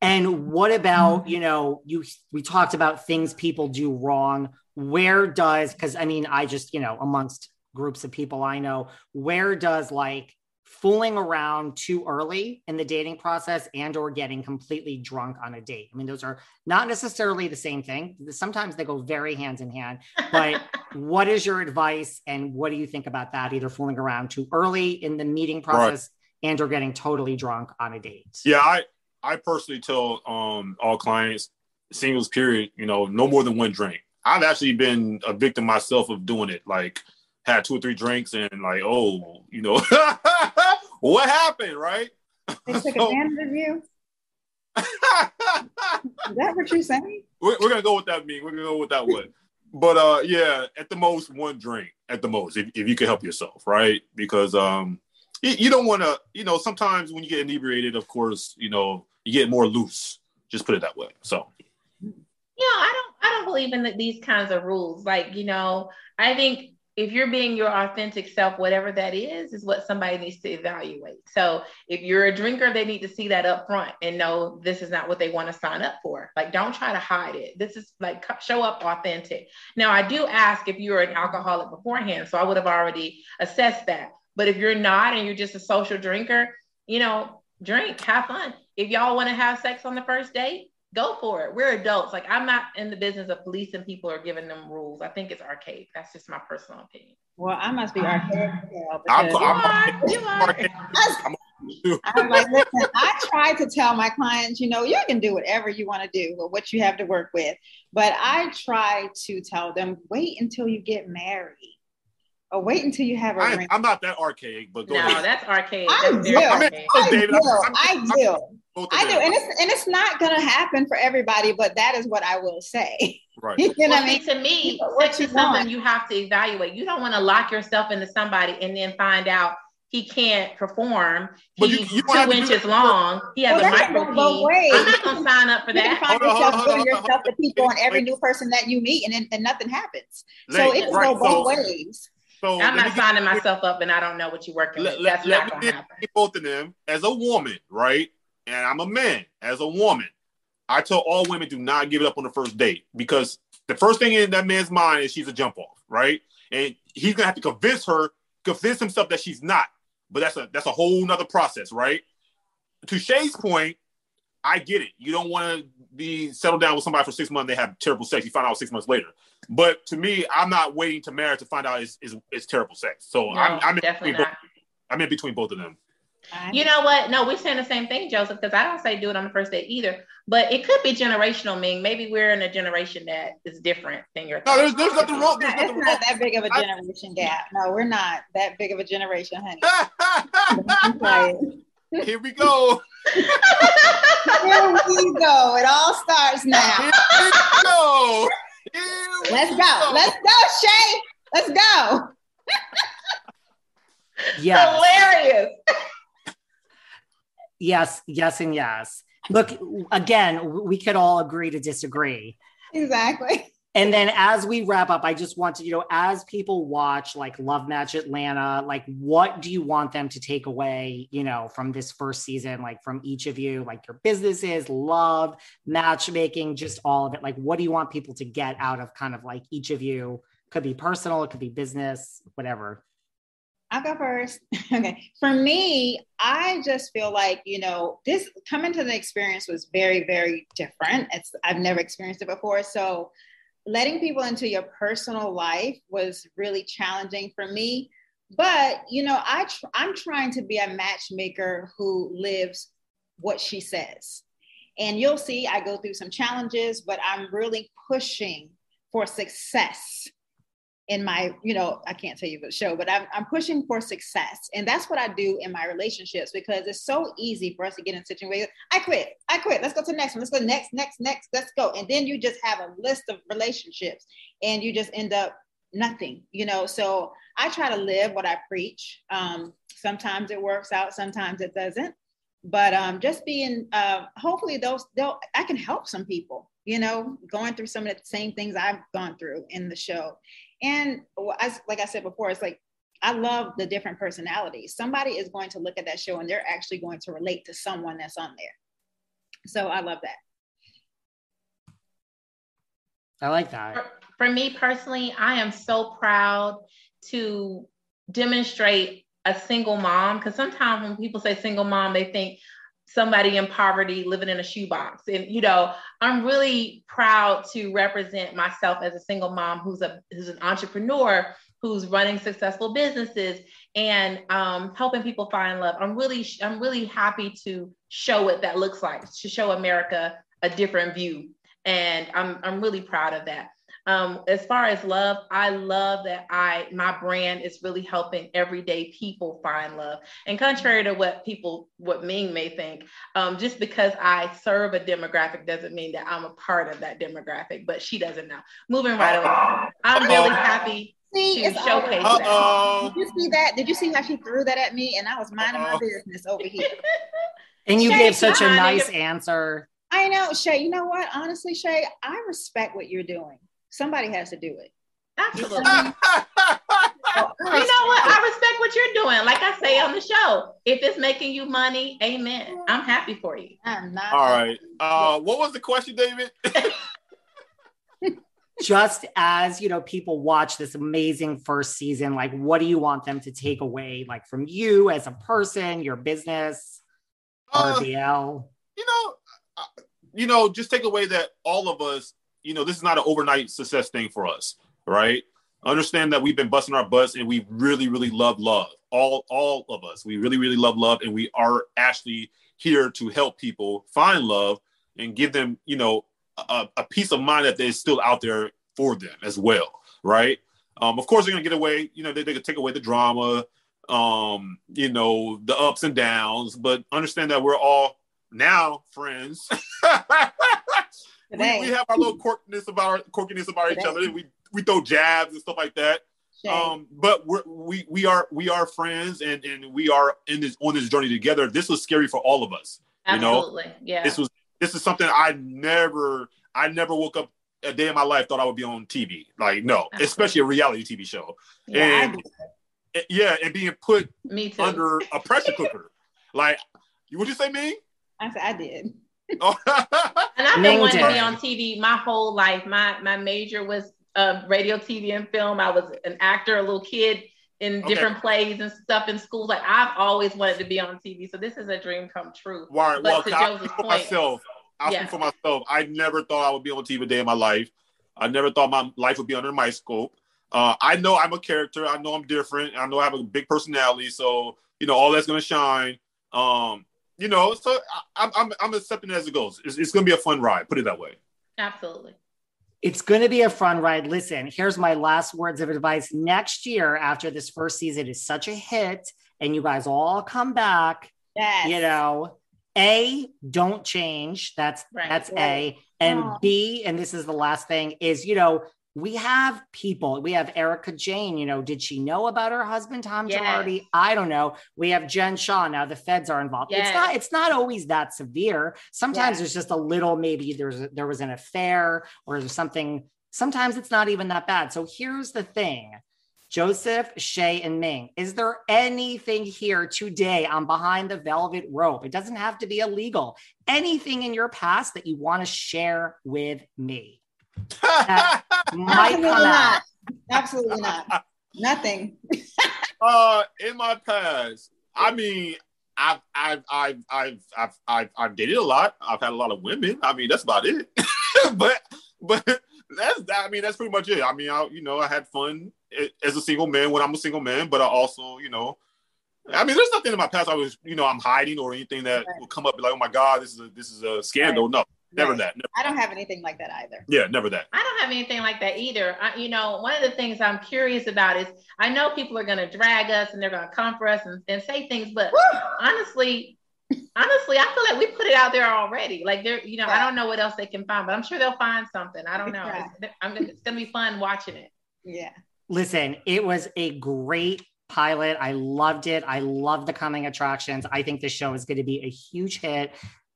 And what about, mm-hmm. you know, you we talked about things people do wrong. Where does cuz I mean, I just, you know, amongst groups of people I know, where does like fooling around too early in the dating process and or getting completely drunk on a date. I mean, those are not necessarily the same thing. Sometimes they go very hands in hand. But what is your advice and what do you think about that? Either fooling around too early in the meeting process right. and or getting totally drunk on a date. Yeah, I I personally tell um all clients, singles period, you know, no more than one drink. I've actually been a victim myself of doing it. like had two or three drinks and like, oh, you know, what happened, right? They took so, advantage of you. Is that what you're saying? We're, we're, gonna go with that. mean. we're gonna go with that one. but uh, yeah, at the most, one drink at the most, if, if you can help yourself, right? Because um, you, you don't want to, you know, sometimes when you get inebriated, of course, you know, you get more loose. Just put it that way. So. Yeah, I don't. I don't believe in the, these kinds of rules. Like, you know, I think if you're being your authentic self, whatever that is, is what somebody needs to evaluate. So if you're a drinker, they need to see that up front and know this is not what they want to sign up for. Like, don't try to hide it. This is like show up authentic. Now, I do ask if you're an alcoholic beforehand, so I would have already assessed that. But if you're not and you're just a social drinker, you know, drink, have fun. If y'all want to have sex on the first date, go for it. We're adults. Like I'm not in the business of policing people or giving them rules. I think it's archaic. That's just my personal opinion. Well, I must be archaic. I'm, you are. You are. I'm like, listen, I try to tell my clients, you know, you can do whatever you want to do with what you have to work with. But I try to tell them, wait until you get married or wait until you have a I, am not that archaic, but no, ahead. that's archaic. I that's do. I, mean, I, David, do. I do. I do, and it's and it's not gonna happen for everybody, but that is what I will say. Right. you know well, I mean? To me, sex is something you have to evaluate. You don't want to lock yourself into somebody and then find out he can't perform. But He's you, you two inches long. He has well, a micro I'm not gonna sign up for that. you that. Find yourself giving yourself to people on every new person that you meet, and, and nothing happens. so it can right. go both so, ways. So I'm not signing myself up, and I don't know what you're working let, with. That's let, not let gonna happen. Both of them as a woman, right? And I'm a man as a woman. I tell all women do not give it up on the first date because the first thing in that man's mind is she's a jump off, right? And he's gonna have to convince her, convince himself that she's not. But that's a that's a whole nother process, right? To Shay's point, I get it. You don't want to be settled down with somebody for six months. They have terrible sex. You find out six months later. But to me, I'm not waiting to marry to find out it's, it's, it's terrible sex. So no, I'm, I'm, in between both, I'm in between both of them. You know what? No, we're saying the same thing, Joseph, because I don't say do it on the first date either. But it could be generational, Ming. Maybe we're in a generation that is different than your. No, there's, there's nothing wrong. There's it's nothing not wrong. that big of a generation gap. No, we're not that big of a generation, honey. Here we go. Here we go. It all starts now. Here we go. Here we Let's go. go. Let's go, Shay. Let's go. Yeah. Hilarious. Yes, yes, and yes. Look, again, we could all agree to disagree. Exactly. And then as we wrap up, I just want to, you know, as people watch like Love Match Atlanta, like what do you want them to take away, you know, from this first season, like from each of you, like your businesses, love, matchmaking, just all of it. Like, what do you want people to get out of kind of like each of you? Could be personal, it could be business, whatever. I'll go first. okay. For me, I just feel like, you know, this coming to the experience was very, very different. It's I've never experienced it before. So letting people into your personal life was really challenging for me but you know i tr- i'm trying to be a matchmaker who lives what she says and you'll see i go through some challenges but i'm really pushing for success in my, you know, I can't tell you the show, but I'm, I'm pushing for success. And that's what I do in my relationships because it's so easy for us to get in situations. I quit, I quit. Let's go to the next one. Let's go next, next, next. Let's go. And then you just have a list of relationships and you just end up nothing, you know. So I try to live what I preach. Um, sometimes it works out, sometimes it doesn't. But um, just being, uh, hopefully those, they'll, I can help some people you know, going through some of the same things I've gone through in the show. And as, like I said before, it's like I love the different personalities. Somebody is going to look at that show and they're actually going to relate to someone that's on there. So I love that. I like that. For, for me personally, I am so proud to demonstrate a single mom because sometimes when people say single mom, they think somebody in poverty living in a shoebox. And you know, I'm really proud to represent myself as a single mom who's a who's an entrepreneur who's running successful businesses and um, helping people find love. I'm really I'm really happy to show what that looks like to show America a different view, and I'm I'm really proud of that. Um, as far as love, I love that I my brand is really helping everyday people find love. And contrary to what people, what Ming may think, um, just because I serve a demographic doesn't mean that I'm a part of that demographic. But she doesn't know. Moving right along, I'm really happy See, to it's showcase all- that. Did you see that? Did you see how she threw that at me? And I was minding my business over here. And you Shay, gave such a nice answer. I know, Shay. You know what? Honestly, Shay, I respect what you're doing. Somebody has to do it. Absolutely. you know what? I respect what you're doing. Like I say on the show, if it's making you money, amen. I'm happy for you. I'm not. All right. Uh, what was the question, David? just as you know people watch this amazing first season like what do you want them to take away like from you as a person your business Uh, rbl you know, uh, you know, just take away that all of us, you know, this is not an overnight success thing for us, right? Understand that we've been busting our butts and we really, really love love. All, all of us, we really, really love love, and we are actually here to help people find love and give them, you know, a, a peace of mind that they're still out there for them as well, right? Um, of course, they're gonna get away. You know, they, they could take away the drama, um, you know, the ups and downs, but understand that we're all now friends. we, we have our little quirkiness about our quirkiness about each other. We we throw jabs and stuff like that. Um, but we're, we we are we are friends and and we are in this on this journey together. This was scary for all of us. You know, Absolutely. Yeah. this was this is something I never I never woke up a day in my life thought I would be on TV. Like no, especially a reality TV show. Yeah, and yeah, and being put Me under a pressure cooker. like, would you say me? I said I did. And I've been wanting to be on TV my whole life. My my major was uh, radio, TV, and film. I was an actor, a little kid in Okay. different plays and stuff in schools. Like I've always wanted to be on TV, so this is a dream come true. Right. But Well, to I'll Joseph's speak for point, myself. I'll Yeah. speak for myself. I never thought I would be on TV a day in my life. I never thought my life would be under my scope. Uh, I know I'm a character. I know I'm different. I know I have a big personality. So you know all that's gonna shine. Um, you know, so I, I'm I'm I'm accepting it as it goes. It's, it's gonna be a fun ride. Put it that way. absolutely. it's going to be a fun ride listen here's my last words of advice next year after this first season is such a hit and you guys all come back Yes. you know a don't change that's Right. that's Right. a and Aw. b and this is the last thing is you know we have people we have erika jayne you know did she know about her husband tom Yes. girardi i don't know we have jen shah now the feds are involved Yes. it's not it's not always that severe sometimes Yeah. there's just a little maybe there's there was an affair or something sometimes it's not even that bad so here's the thing Joseph, Shay, and Ming, is there anything here today on Behind the Velvet Rope? It doesn't have to be illegal. Anything in your past that you want to share with me? That might Absolutely come out. not. Absolutely not. Nothing. Uh, in my past, I mean, I've I've I've I've I've I've, I've dated a lot. I've had a lot of women. I mean, that's about it. but but that's I mean, that's pretty much it. I mean, I you know, I had fun as a single man when I'm a single man, but I also you know. I mean, there's nothing in my past I was, you know, I'm hiding or anything that will come up like, oh my God, this is a this is a scandal. No, never Right. that. Never, I don't have anything like that either. yeah, never that. I don't have anything like that either. I, you know, one of the things I'm curious about is I know people are going to drag us and they're going to come for us and, and say things, but honestly, honestly, I feel like we put it out there already. Like they're, you know, I don't know what else they can find, but I'm sure they'll find something. I don't know. Yeah. It's, I'm, gonna- it's going to be fun watching it. Yeah. Listen, it was a great pilot. I loved it. I love the coming attractions. I think this show is going to be a huge hit.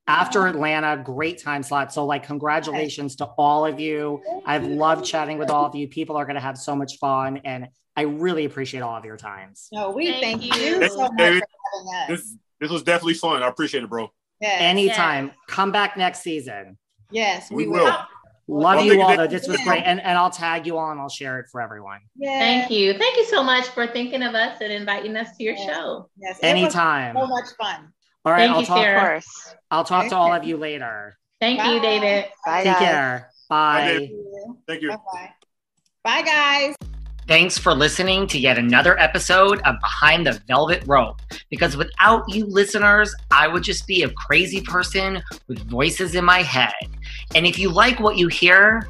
After Atlanta, great time slot. So, like, congratulations to all of you. I've loved chatting with all of you. People are going to have so much fun, and I really appreciate all of your times. No, we thank, you, Thank so much David. for having us. This this was definitely fun. I appreciate it, bro. Yes. Anytime. Come back next season. Yes, We we, will. Love Well, you all, though. This was great. And, and I'll tag you all and I'll share it for everyone. Thank you. Thank you so much for thinking of us and inviting us to your show. Yes, it was Anytime. So much fun. All right. Thank I'll you, talk, Sarah. I'll talk to all of you later. Thank you, David. Bye, Take guys. care. Bye. David. Thank you. Bye-bye. Bye, guys. Thanks for listening to yet another episode of Behind the Velvet Rope. Because without you listeners, I would just be a crazy person with voices in my head. And if you like what you hear,